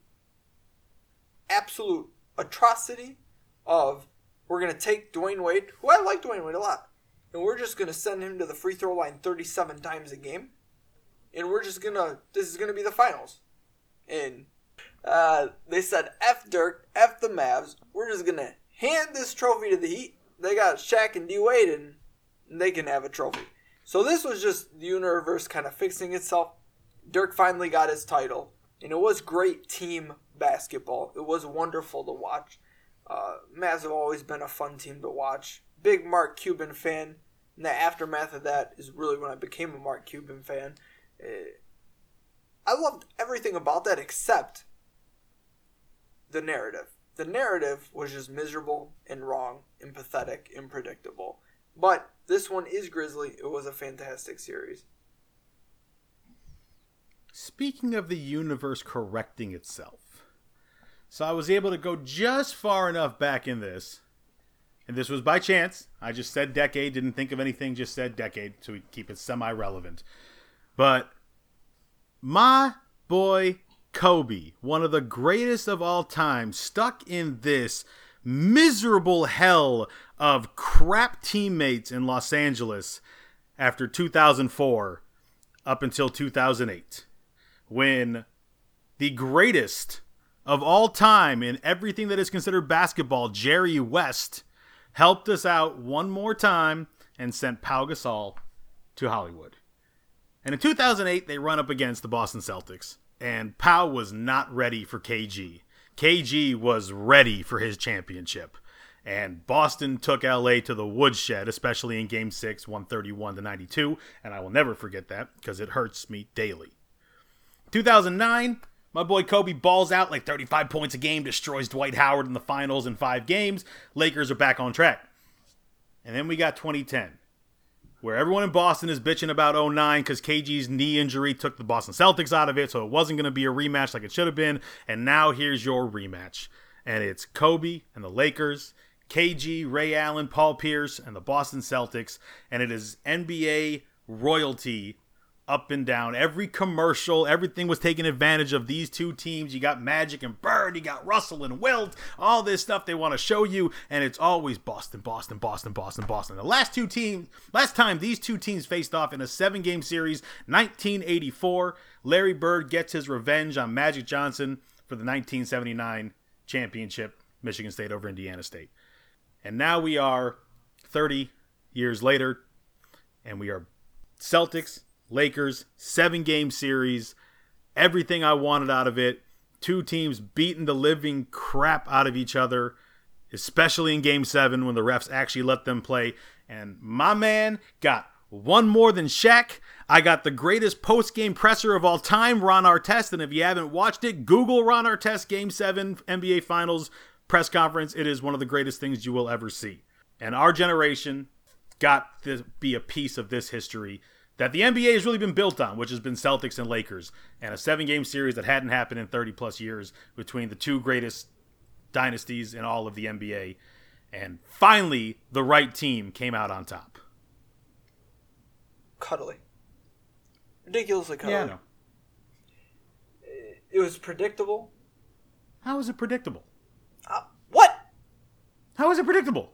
Absolute atrocity of we're going to take Dwyane Wade, who I like Dwyane Wade a lot, and we're just going to send him to the free throw line 37 times a game. And we're just going to, this is going to be the finals. And uh, they said, F Dirk, F the Mavs. We're just going to hand this trophy to the Heat. They got Shaq and D Wade, and they can have a trophy. So this was just the universe kind of fixing itself. Dirk finally got his title, and it was great team basketball. It was wonderful to watch. Uh, Mavs have always been a fun team to watch. Big Mark Cuban fan. And the aftermath of that is really when I became a Mark Cuban fan. Uh, I loved everything about that except the narrative. The narrative was just miserable and wrong and pathetic and predictable. But this one is Grizzly. It was a fantastic series. Speaking of the universe correcting itself, so I was able to go just far enough back in this, and this was by chance. I just said decade, didn't think of anything, just said decade, so we keep it semi relevant. But my boy Kobe, one of the greatest of all time, stuck in this miserable hell of crap teammates in Los Angeles after 2004 up until 2008 when the greatest of all time in everything that is considered basketball, Jerry West, helped us out one more time and sent Pau Gasol to Hollywood. And in 2008, they run up against the Boston Celtics, and Pau was not ready for KG. KG was ready for his championship. And Boston took LA to the woodshed, especially in game six, 131 to 92. And I will never forget that because it hurts me daily. 2009, my boy Kobe balls out like 35 points a game, destroys Dwight Howard in the finals in five games. Lakers are back on track. And then we got 2010, where everyone in Boston is bitching about 09 because KG's knee injury took the Boston Celtics out of it, so it wasn't going to be a rematch like it should have been. And now here's your rematch. And it's Kobe and the Lakers, KG, Ray Allen, Paul Pierce, and the Boston Celtics. And it is NBA royalty up and down. Every commercial, everything was taking advantage of these two teams. You got Magic and Bird, you got Russell and Wilt, all this stuff they want to show you, and it's always Boston, Boston, Boston, Boston, Boston. The last two teams, last time these two teams faced off in a seven game series, 1984, Larry Bird gets his revenge on Magic Johnson for the 1979 championship, Michigan State over Indiana State. And now we are 30 years later, and we are Celtics Lakers, seven game series, everything I wanted out of it. Two teams beating the living crap out of each other, especially in game seven when the refs actually let them play. And my man got one more than Shaq. I got the greatest post game presser of all time, Ron Artest. And if you haven't watched it, Google Ron Artest Game 7 NBA Finals press conference. It is one of the greatest things you will ever see. And our generation got to be a piece of this history that the NBA has really been built on, which has been Celtics and Lakers, and a seven game series that hadn't happened in 30 plus years between the two greatest dynasties in all of the NBA. And finally, the right team came out on top. Cuddly. Ridiculously cuddly. Yeah. It was predictable. How is it predictable? Uh, what? How is it predictable?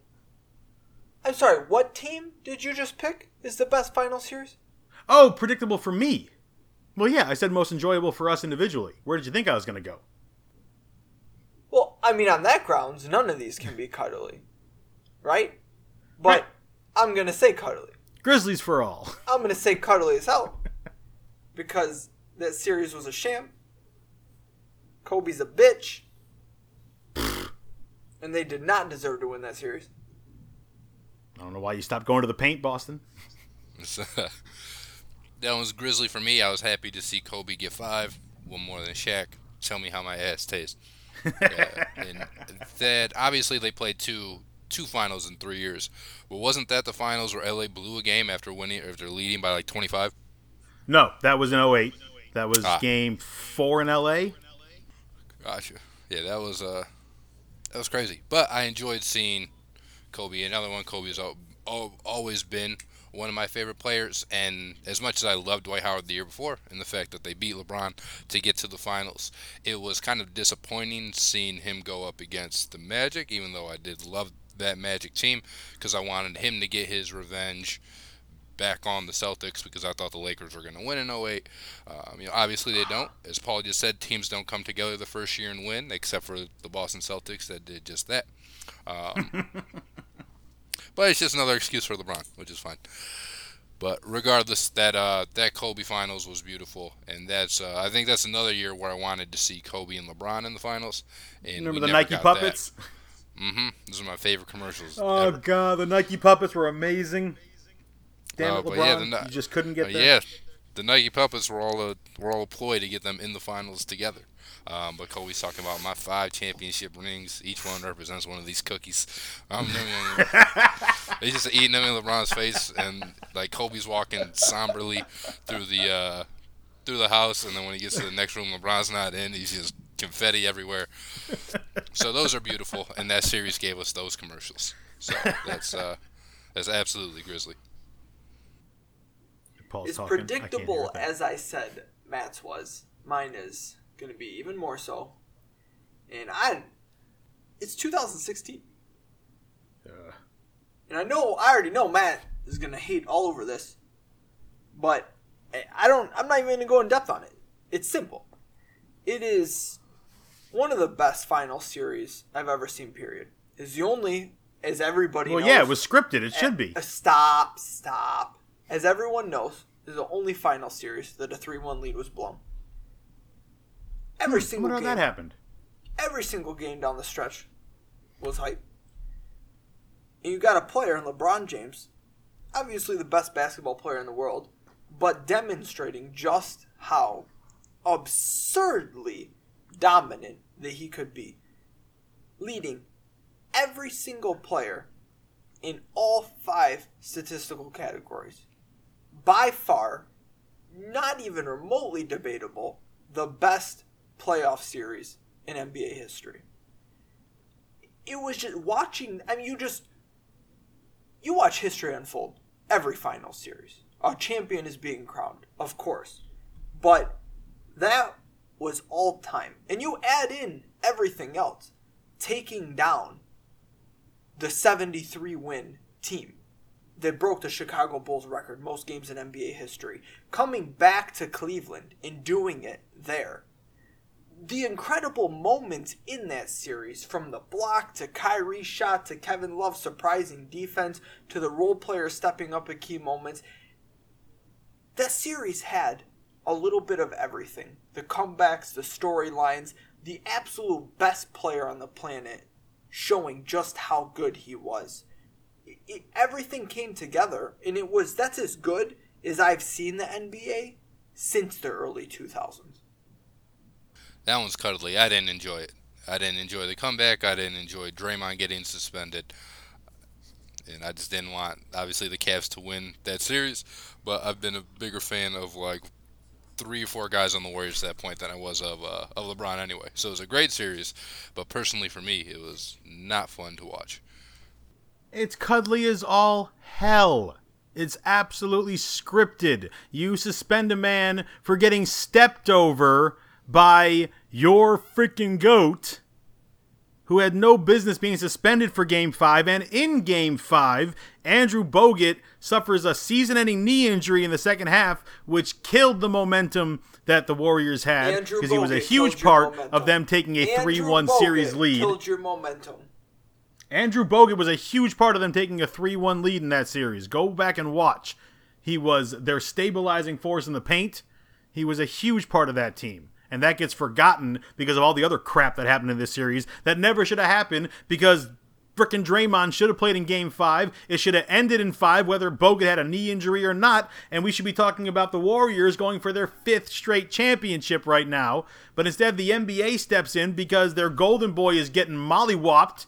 I'm sorry, what team did you just pick is the best final series? Oh, predictable for me. Well, yeah, I said most enjoyable for us individually. Where did you think I was going to go? Well, I mean, on that grounds, none of these can be cuddly. Right? But Right. I'm going to say cuddly. Grizzlies for all. I'm going to say cuddly as hell. because that series was a sham. Kobe's a bitch. and they did not deserve to win that series. I don't know why you stopped going to the paint, Boston. That was Grizzly for me. I was happy to see Kobe get five, one more than Shaq. Tell me how my ass tastes. Yeah, and that obviously they played two two finals in three years. But wasn't that the finals where LA blew a game after winning after leading by like 25? No, that was in 08. That was Ah. game four in LA. Gotcha. Yeah, that was uh that was crazy. But I enjoyed seeing Kobe. Another one. Kobe's al- al- always been one of my favorite players. And as much as I loved Dwight Howard the year before, and the fact that they beat LeBron to get to the finals, it was kind of disappointing seeing him go up against the Magic. Even though I did love that Magic team, because I wanted him to get his revenge back on the Celtics because I thought the Lakers were going to win in 08. Um, you know, obviously they don't. As Paul just said, teams don't come together the first year and win, except for the Boston Celtics that did just that. Um, but it's just another excuse for LeBron, which is fine. But regardless, that uh, that Kobe finals was beautiful, and that's uh, I think that's another year where I wanted to see Kobe and LeBron in the finals. And Remember the Nike puppets? That. Mm-hmm. Those are my favorite commercials. Oh ever. god, the Nike puppets were amazing. Damn Oh, it, LeBron! yeah, the you just couldn't get Uh, there. yeah, the Nike puppets were all a were all a ploy to get them in the finals together. Um, but Kobe's talking about my five championship rings. Each one represents one of these cookies. Um, they just eating them in LeBron's face, and like Kobe's walking somberly through the uh, through the house, and then when he gets to the next room, LeBron's not in. He's just confetti everywhere. So those are beautiful, and that series gave us those commercials. So that's uh, that's absolutely Grizzly. Paul's As talking. I can't hear predictable a thing. as I said Matt's was, mine is going to be even more so. And I. It's 2016. Uh, And I know, I already know Matt is going to hate all over this. But I- don't, I'm not even going to go in depth on it. It's simple. It is one of the best final series I've ever seen, period. Is the only, as everybody well, knows. yeah, it was scripted. It should be. Uh, Stop, stop. As everyone knows, this is the only final series that a 3 1 lead was blown. Every single game. that happened. Every single game down the stretch was hype. And you got a player in LeBron James, obviously the best basketball player in the world, but demonstrating just how absurdly dominant that he could be. Leading every single player in all five statistical categories. By far, not even remotely debatable, the best playoff series in NBA history. It was just watching, I mean, you just, you watch history unfold every final series. A champion is being crowned, of course. But that was all time. And you add in everything else, taking down the 73 win team that broke the Chicago Bulls record, most games in NBA history, coming back to Cleveland and doing it there. The incredible moments in that series, from the block to Kyrie's shot to Kevin Love's surprising defense to the role players stepping up at key moments, that series had a little bit of everything the comebacks, the storylines, the absolute best player on the planet showing just how good he was. It, it, everything came together, and it was that's as good as I've seen the NBA since the early 2000s. That one's cuddly. I didn't enjoy it. I didn't enjoy the comeback. I didn't enjoy Draymond getting suspended. And I just didn't want, obviously, the Cavs to win that series. But I've been a bigger fan of like three or four guys on the Warriors at that point than I was of uh, of LeBron anyway. So it was a great series, but personally for me, it was not fun to watch. It's cuddly as all hell. It's absolutely scripted. You suspend a man for getting stepped over by your freaking goat who had no business being suspended for game five. And in game five, Andrew Bogut suffers a season ending knee injury in the second half, which killed the momentum that the Warriors had because he was a huge part of them taking a 3 1 series lead. Killed your momentum. Andrew Bogut was a huge part of them taking a 3 1 lead in that series. Go back and watch. He was their stabilizing force in the paint. He was a huge part of that team and that gets forgotten because of all the other crap that happened in this series that never should have happened because frickin' Draymond should have played in game five. It should have ended in five, whether Bogut had a knee injury or not. And we should be talking about the Warriors going for their fifth straight championship right now. But instead, the NBA steps in because their golden boy is getting mollywopped.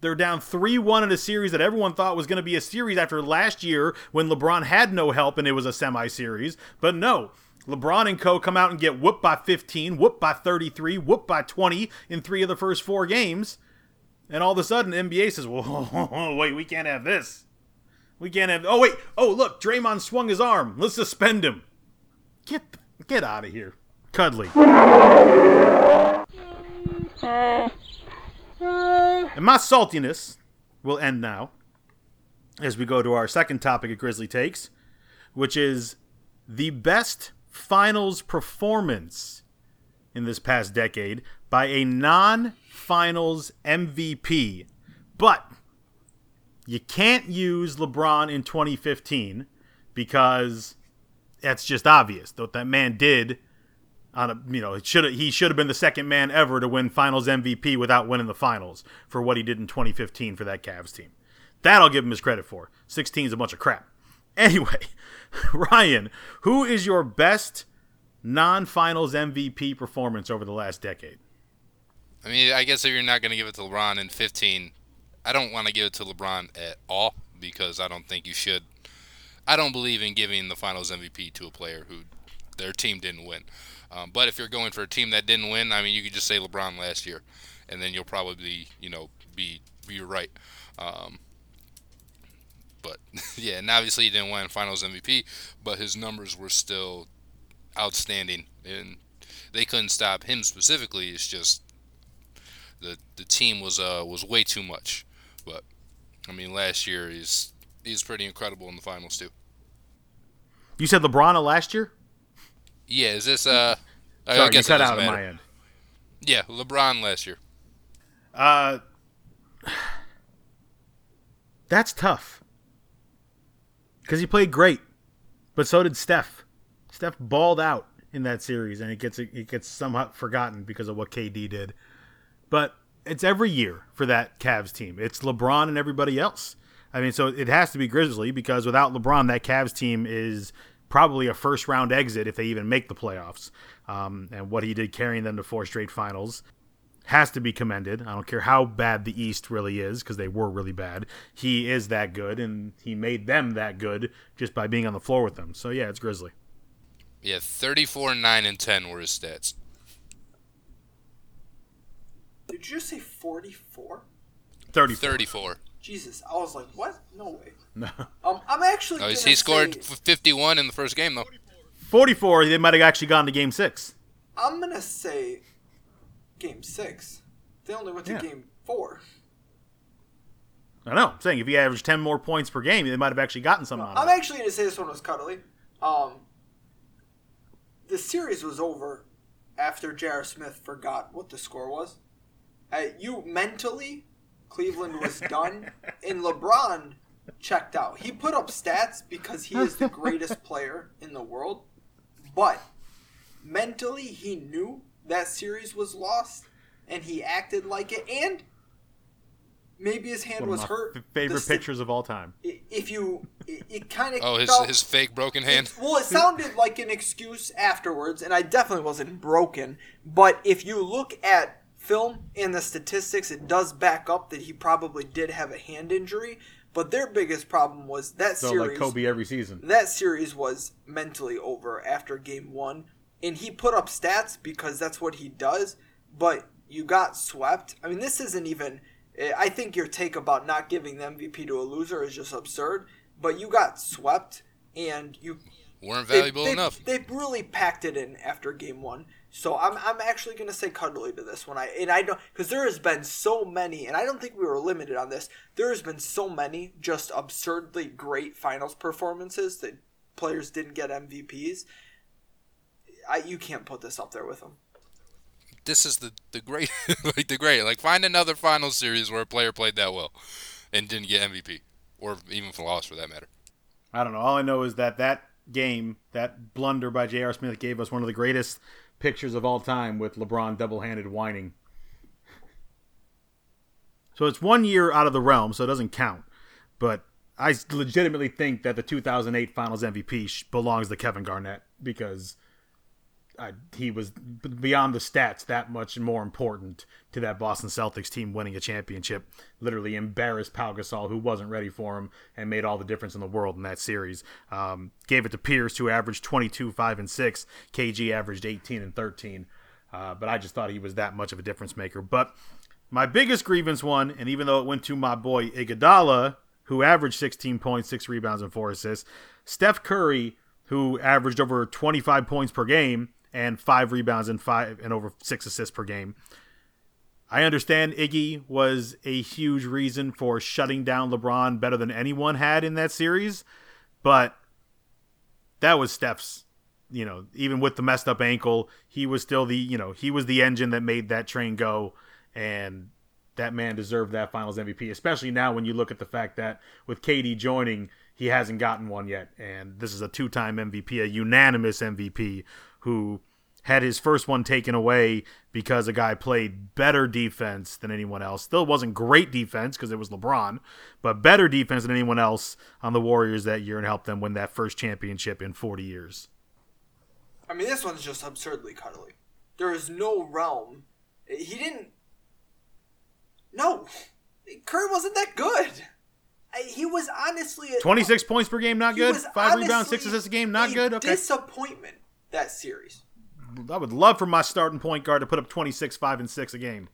They're down 3 1 in a series that everyone thought was going to be a series after last year when LeBron had no help and it was a semi series. But no, LeBron and co come out and get whooped by 15, whooped by 33, whooped by 20 in three of the first four games. And all of a sudden, NBA says, "Well, wait, we can't have this. We can't have. Oh wait, oh look, Draymond swung his arm. Let's suspend him. Get get out of here, cuddly." and my saltiness will end now as we go to our second topic of Grizzly Takes, which is the best finals performance in this past decade by a non finals MVP. But you can't use LeBron in 2015 because that's just obvious. What that man did on a you know, it should he should have been the second man ever to win finals MVP without winning the finals for what he did in 2015 for that Cavs team. That I'll give him his credit for. 16 is a bunch of crap. Anyway, Ryan, who is your best non-finals MVP performance over the last decade? I mean, I guess if you're not going to give it to LeBron in 15, I don't want to give it to LeBron at all because I don't think you should. I don't believe in giving the finals MVP to a player who their team didn't win. Um, but if you're going for a team that didn't win, I mean, you could just say LeBron last year, and then you'll probably, you know, be be right. Um, but yeah, and obviously he didn't win Finals MVP, but his numbers were still outstanding, and they couldn't stop him specifically. It's just the the team was uh was way too much. But I mean, last year he's he's pretty incredible in the finals too. You said LeBron last year? Yeah, is this uh? Sorry, I guess you cut out on my end. Yeah, LeBron last year. Uh, that's tough because he played great, but so did Steph. Steph balled out in that series, and it gets it gets somewhat forgotten because of what KD did. But it's every year for that Cavs team. It's LeBron and everybody else. I mean, so it has to be Grizzly because without LeBron, that Cavs team is probably a first round exit if they even make the playoffs. Um, and what he did carrying them to four straight finals has to be commended. I don't care how bad the East really is because they were really bad. He is that good, and he made them that good just by being on the floor with them. So yeah, it's Grizzly. Yeah, 34, 9, and 10 were his stats. Did you say 44? 34. 34. Jesus, I was like, what? No way. No. Um, I'm actually. No, he scored say, 51 in the first game, though. 44, they might have actually gone to game six. I'm going to say game six. They only went to yeah. game four. I know. I'm saying if he averaged ten more points per game, they might have actually gotten something. No, I'm actually going to say this one was cuddly. Um, the series was over after J.R. Smith forgot what the score was. Uh, you mentally, Cleveland was done, and LeBron checked out. He put up stats because he is the greatest player in the world, but mentally he knew that series was lost and he acted like it and maybe his hand One was of my hurt. f- favorite The st- pictures of all time. If you, it, it kind of Oh, his felt, his fake broken hand. well, it sounded like an excuse afterwards, and I definitely wasn't broken. But if you look at film and the statistics, it does back up that he probably did have a hand injury. But their biggest problem was that So series. like Kobe every season. That series was mentally over after game one, and he put up stats because that's what he does. But you got swept. I mean, this isn't even. eh, I think your take about not giving the MVP to a loser is just absurd. But you got swept, and you Weren't they- valuable they, enough. They really packed it in after game one. So I'm, I'm actually gonna say cuddly to this one. I and I don't because there has been so many, and I don't think we were limited on this. There has been so many just absurdly great finals performances that players didn't get MVPs. I you can't put this up there with them. This is the the great like the great like find another final series where a player played that well and didn't get MVP or even for loss for that matter. I don't know. All I know is that that game, that blunder by J.R. Smith, gave us one of the greatest pictures of all time with LeBron double-handed whining. So it's one year out of the realm, so it doesn't count. But I legitimately think that the 2008 Finals MVP belongs to Kevin Garnett because I, he was beyond the stats that much more important to that Boston Celtics team winning a championship. Literally embarrassed Pau Gasol, who wasn't ready for him, and made all the difference in the world in that series. Um, gave it to Pierce, who averaged 22, 5, and 6. KG averaged 18 and 13. Uh, but I just thought he was that much of a difference maker. But my biggest grievance one, and even though it went to my boy Iguodala, who averaged 16 points, six rebounds, and four assists, Steph Curry, who averaged over 25 points per game and five rebounds and five and over six assists per game. I understand Iggy was a huge reason for shutting down LeBron better than anyone had in that series, but that was Steph's. You know, even with the messed up ankle, he was still the you know he was the engine that made that train go, and that man deserved that Finals MVP. Especially now when you look at the fact that with KD joining, he hasn't gotten one yet, and this is a two-time MVP, a unanimous MVP, who had his first one taken away because a guy played better defense than anyone else. Still wasn't great defense because it was LeBron, but better defense than anyone else on the Warriors that year and helped them win that first championship in 40 years. I mean, this one's just absurdly cuddly. There is no realm. He didn't. No, Curry wasn't that good. He was honestly a, 26 points per game, not good. Five rebounds, six assists a game, not good. Okay. Disappointment that series. I would love for my starting point guard to put up 26, 5, and 6 a game.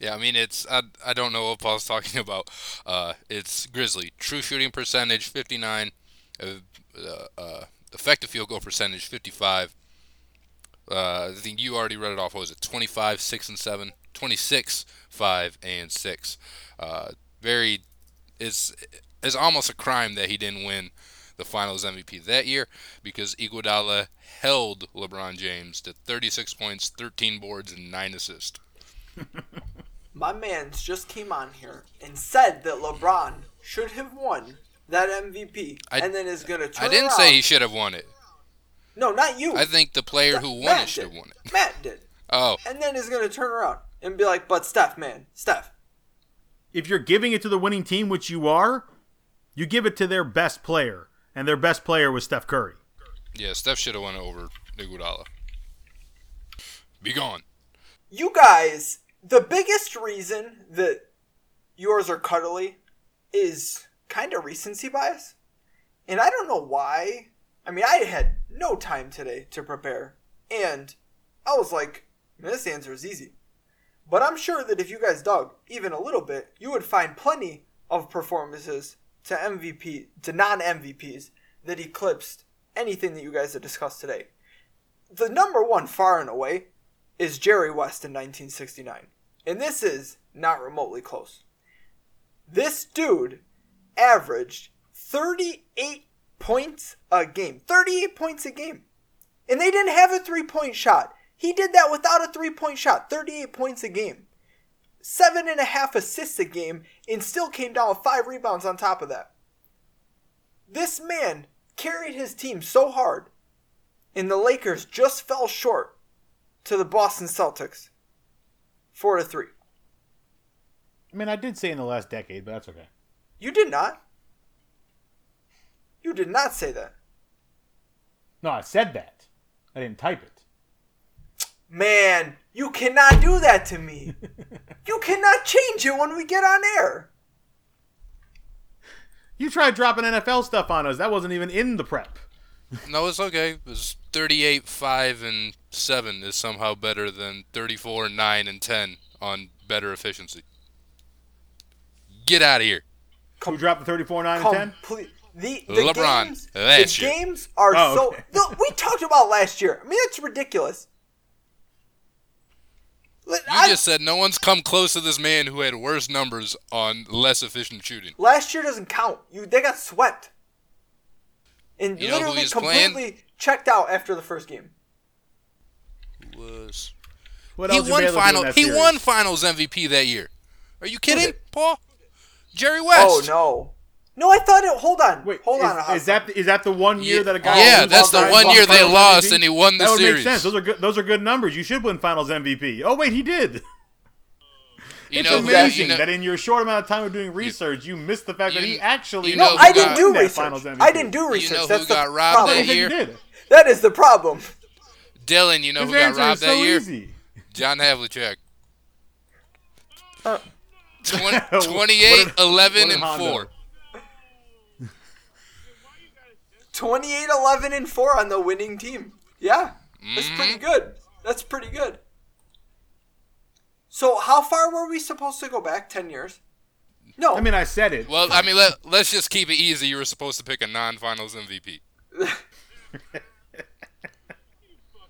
Yeah, I mean it's I, I don't know what Paul's talking about. Uh, it's Grizzly true shooting percentage 59, uh, uh, uh, effective field goal percentage 55. Uh, I think you already read it off. What was it? 25, 6 and 7, 26, 5 and 6. Uh, very it's it's almost a crime that he didn't win the Finals MVP that year because Iguodala held LeBron James to 36 points, 13 boards, and 9 assists. My man's just came on here and said that LeBron should have won that MVP, I- and then is gonna turn I didn't around. say he should have won it. No, not you. I think the player who won Matt it should have won it. Matt did, Oh, and then is gonna turn around and be like, "But Steph, man, Steph, If you're giving it to the winning team, which you are, you give it to their best player. And their best player was Steph Curry. yeah, Steph should have won over Iguodala. Be gone. you guys, the biggest reason that yours are cuddly is kind of recency bias. And I don't know why. I mean, I had no time today to prepare. And I was like, this answer is easy. But I'm sure that if you guys dug even a little bit, you would find plenty of performances to MVP, to non MVPs that eclipsed anything that you guys have discussed today. The number one, far and away, is Jerry West in 1969. And this is not remotely close. This dude averaged 38 points a game. 38 points a game. And they didn't have a three point shot. He did that without a three point shot. 38 points a game. Seven and a half assists a game and still came down with five rebounds on top of that. This man carried his team so hard, and the Lakers just fell short to the Boston Celtics. Four to three. I mean, I did say in the last decade, but that's okay. You did not. You did not say that. No, I said that. I didn't type it. Man, you cannot do that to me. you cannot change it when we get on air. You tried dropping NFL stuff on us. That wasn't even in the prep. No, it's okay. It was 38, 5, and 7 is somehow better than 34, 9, and 10 on better efficiency. Get out of here. Who dropped the 34, 9, and 10? Complete. The, the LeBron, games, last the year. games are Oh, so. okay. Look, we talked about last year. I mean, it's ridiculous. Li- You I- just said no one's come close to this man who had worse numbers on less efficient shooting. last year doesn't count. You they got swept, and You know who literally he's playing? completely checked out after the first game. Was What he else won Baylor do in final? He series? won Finals MVP that year. Are you kidding. Paul? Jerry oh, West. Oh no, no! I thought it. Hold on, Wait, hold is, on. is that is that the one year Yeah, that a guy? yeah, that's the one year they lost MVP? and he won the that would series. make sense. Those are good. Those are good numbers. You should win Finals MVP. Oh wait, he did. You it's know, who- amazing you know, that in your short amount of time of doing research, you missed the fact that he actually. you No, I who didn't do research. Finals MVP. I didn't do research. know who That's the got robbed problem. That year? That is the problem. Dylan, you know His who got robbed is so that year? easy. John Havlicek. Uh, 20, 28, 11, and Hondo? 4. 28 11 and 4 on the winning team. Yeah. That's Mm-hmm. pretty good. That's pretty good. So, how far were we supposed to go back? 10 years? No. I mean, I said it. Well, I mean, let, let's just keep it easy. You were supposed to pick a non-finals MVP.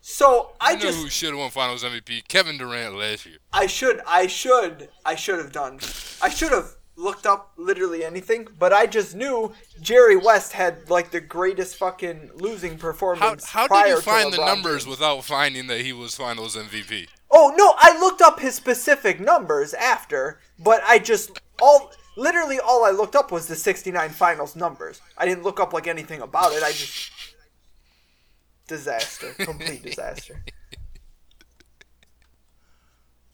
so I You know just who should have won finals MVP? Kevin Durant last year. I should I should I should have done. I should have looked up literally anything, but I just knew Jerry West had like the greatest fucking losing performance. how prior did you find the numbers without finding that he was finals MVP? Oh no, I looked up his specific numbers after, but I just all literally all I looked up was the 69 finals numbers. I didn't look up like anything about it. I just disaster, complete disaster.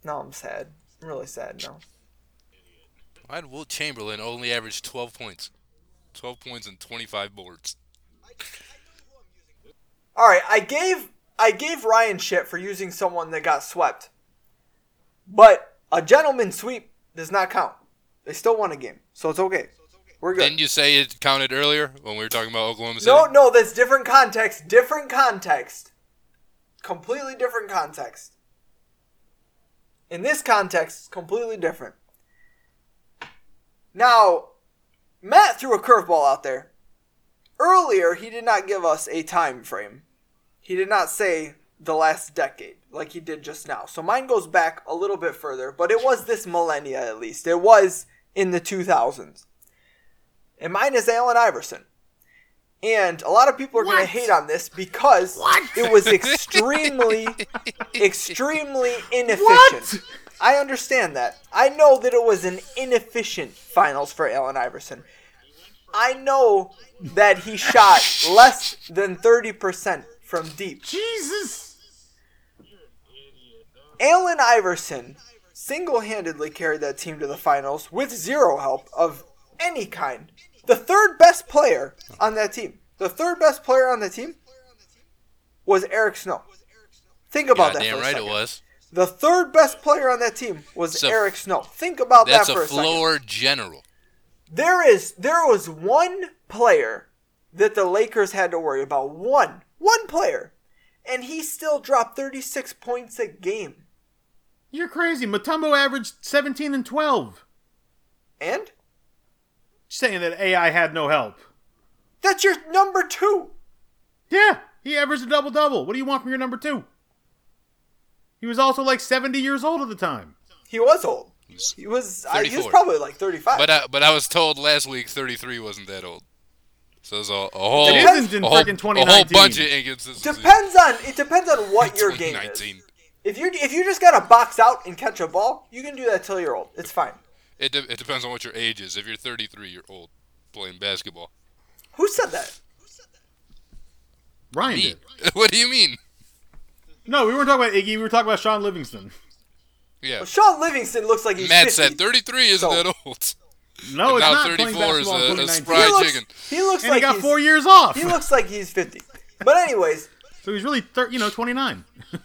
No, I'm sad. I'm really sad now. Why did Wilt Chamberlain only average 12 points? 12 points and 25 boards. All right, I gave I gave Ryan shit for using someone that got swept. But a gentleman sweep does not count. They still won a game, so it's okay. We're good. Didn't you say it counted earlier when we were talking about Oklahoma City? No, no, that's different context. Different context. Completely different context. In this context, it's completely different. Now, Matt threw a curveball out there. Earlier, he did not give us a time frame. He did not say the last decade like he did just now. So mine goes back a little bit further, but it was this millennia at least. It was in the 2000s. And mine is Allen Iverson. And a lot of people are going to hate on this because it was extremely, extremely inefficient. What? I understand that. I know that it was an inefficient finals for Allen Iverson. I know that he shot less than 30% from deep. Jesus. Allen Iverson single handedly carried that team to the finals with zero help of any kind. The third best player on that team, the third best player on the team was Eric Snow. Think about that Goddamn for a right second. it was. The third best player on that team was So- Eric Snow. Think about that for a a, second. floor general. There is there was one player that the Lakers had to worry about. One. One player. And he still dropped 36 points a game. You're crazy. Mutombo averaged 17 and 12. And Saying that AI had no help. that's your number 2. Yeah, he averaged a double double. What do you want from your number two? He was also like 70 years old at the time. He was old. He was I, he was 34. probably like 35. But I, but I was told last week 33 wasn't that old. So there's a, a whole It isn't in a whole, freaking a whole bunch of inconsistencies. depends on it depends on what your game is. 2019. If you if you just gotta box out and catch a ball, you can do that till you're old. It's fine. It, de- it depends on what your age is. If you're 33, you're old playing basketball. Who said that? Ryan Me? did. what do you mean? No, we weren't talking about Iggy. We were talking about Shaun Livingston. Yeah. Shaun Livingston looks like he's Matt 50. said 33 isn't So- that old. No, it's now not. 34 is a- a spry- he looks, chicken. he looks and like he got he's, four years off. He looks like he's 50. But anyways, so he's really, thir- you know, 29.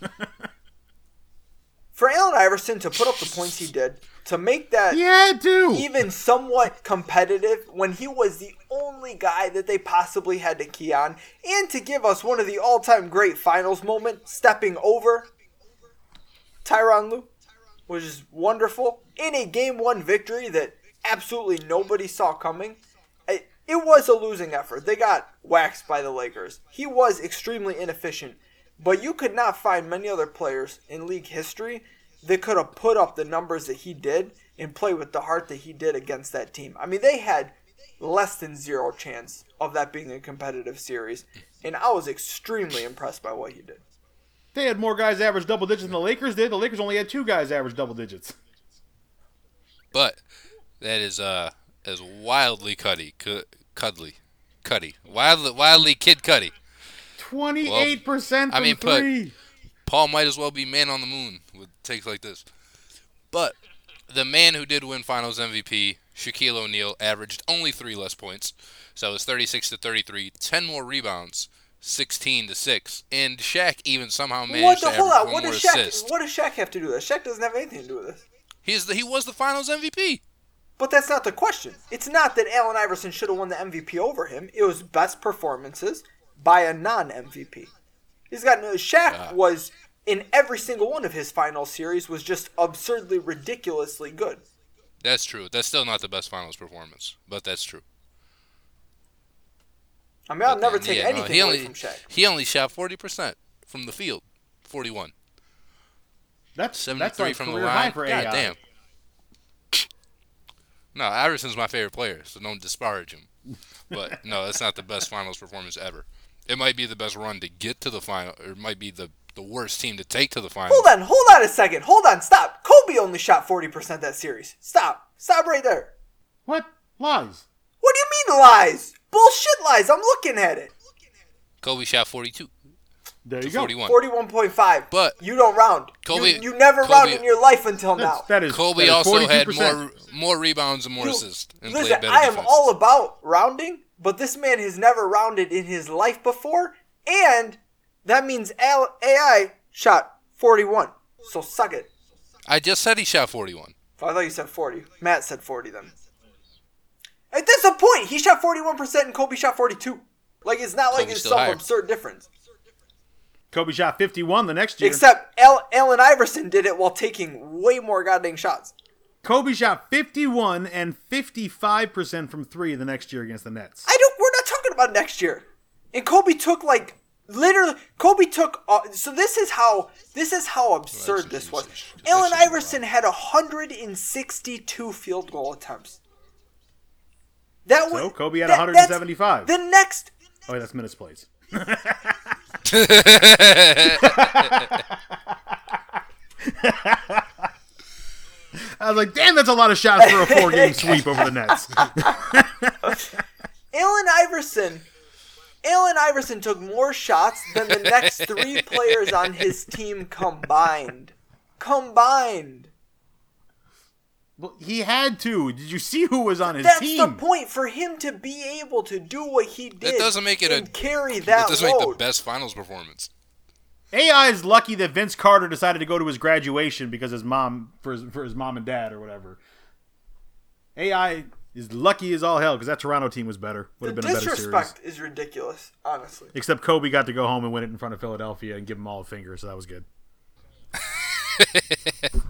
for Allen Iverson to put up the points he did, to make that had to. even somewhat competitive when he was the only guy that they possibly had to key on, and to give us one of the all-time great finals moments, stepping over Tyronn Lue, which is wonderful in a game one victory that absolutely nobody saw coming. It, it was a losing effort. They got waxed by the Lakers. He was extremely inefficient, but you could not find many other players in league history that could have put up the numbers that he did and play with the heart that he did against that team. I mean, they had less than zero chance of that being a competitive series, and I was extremely impressed by what he did. They had more guys average double digits than the Lakers did. The Lakers only had two guys average double digits. But that is uh as wildly cuddy, cu- cuddly, cuddy, wildly, wildly Kid Cudi. 28% from I mean, put- Paul might as well be man on the moon with takes like this. But the man who did win Finals MVP, Shaquille O'Neal, averaged only three less points, so it was 36 to 33, 10 more rebounds, 16 to six, and Shaq even somehow What managed the to hold average on? What more does Shaq? assist. What does Shaq have to do with this? Shaq doesn't have anything to do with this. He's the, he was the Finals MVP. But that's not the question. It's not that Allen Iverson should have won the MVP over him. It was best performances by a non-MVP. He's got no. Shaq was in every single one of his final series was just absurdly, ridiculously good. That's true. That's still not the best Finals performance, but that's true. I mean, I'll But never then, take yeah, no, anything he only, from Shaq. He only shot 40% from the field. 41. That's, 73 that's like from the career high line. for God AI. damn. No, Iverson's my favorite player, so don't disparage him. But no, that's not the best finals performance ever. It might be the best run to get to the final, or it might be the, the worst team to take to the finals. Hold on, hold on a second. Hold on, stop. Kobe only shot 40% that series. Stop. Stop right there. What? Lies. What do you mean lies? Bullshit lies. I'm looking at it. Kobe shot 42 There to you go. 41. 41.5. But you don't round. Kobe- you, you never Kobe- round in your life until now. that is, Kobe that is also had 42%. more more rebounds and more You- assists and Listen, played better I am defense. all about rounding, but this man has never rounded in his life before, and that means Al- AI shot 41. So suck it. I just said he shot 41. Oh, I thought you said 40. Matt said 40 then. Hey, that's the point. He shot 41% and Kobe shot 42. Like, it's not like Kobe's it's still some higher. absurd difference. Kobe shot 51 the next year. Except Al- Allen Iverson did it while taking way more goddamn shots. Kobe shot 51 and 55% from three the next year against the Nets. I don't. We're not talking about next year. And Kobe took like literally. Kobe took. Uh, so this is how. This is how absurd this was. Allen Iverson had 162 field goal attempts. That was So, Kobe had that- 175. The next. Oh, wait, that's minutes plays. I was like, damn, that's a lot of shots for a four game sweep over the Nets. Allen Iverson. Allen Iverson took more shots than the next three players on his team combined. Combined. well, he had to. Did you see who was on his That's team? That's the point for him to be able to do what he did. That doesn't make it a- and carry It that doesn't make the best finals performance. AI is lucky that Vince Carter decided to go to his graduation because his mom for his, for his mom and dad or whatever. AI is lucky as all hell because that Toronto team was better. Would have been a better series. disrespect is ridiculous, honestly. Except Kobe got to go home and win it in front of Philadelphia and give them all a finger, so that was good.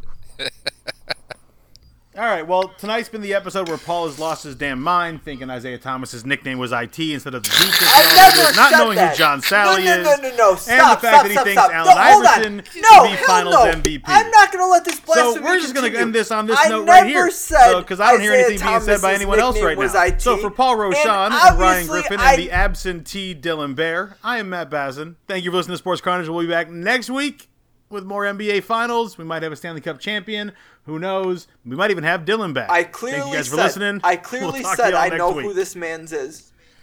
all right, well, tonight's been the episode where Paul has lost his damn mind, thinking Isiah Thomas's nickname was IT instead of the defense. I never not knowing that. who John Salley no, no, is. No, no, no, Stop, and the fact stop, that he stop, thinks stop. Allen no, Iverson no, be Finals no. MVP. I'm not going to let this blasphemy So we're just going to end this on this I note right here, said because I don't hear Isiah anything being said by anyone else right now. IT, So for Paul Roshan and, Ryan Griffin I- and the absentee Dylan Bear, I am Matt Bazin. Thank you for listening to Sports Carnage. We'll be back next week with more NBA Finals. We might have a Stanley Cup champion. Who knows? We might even have Dylan back. I Thank clearly you guys for said, listening. I We'll clearly to said I know week. who this man's is.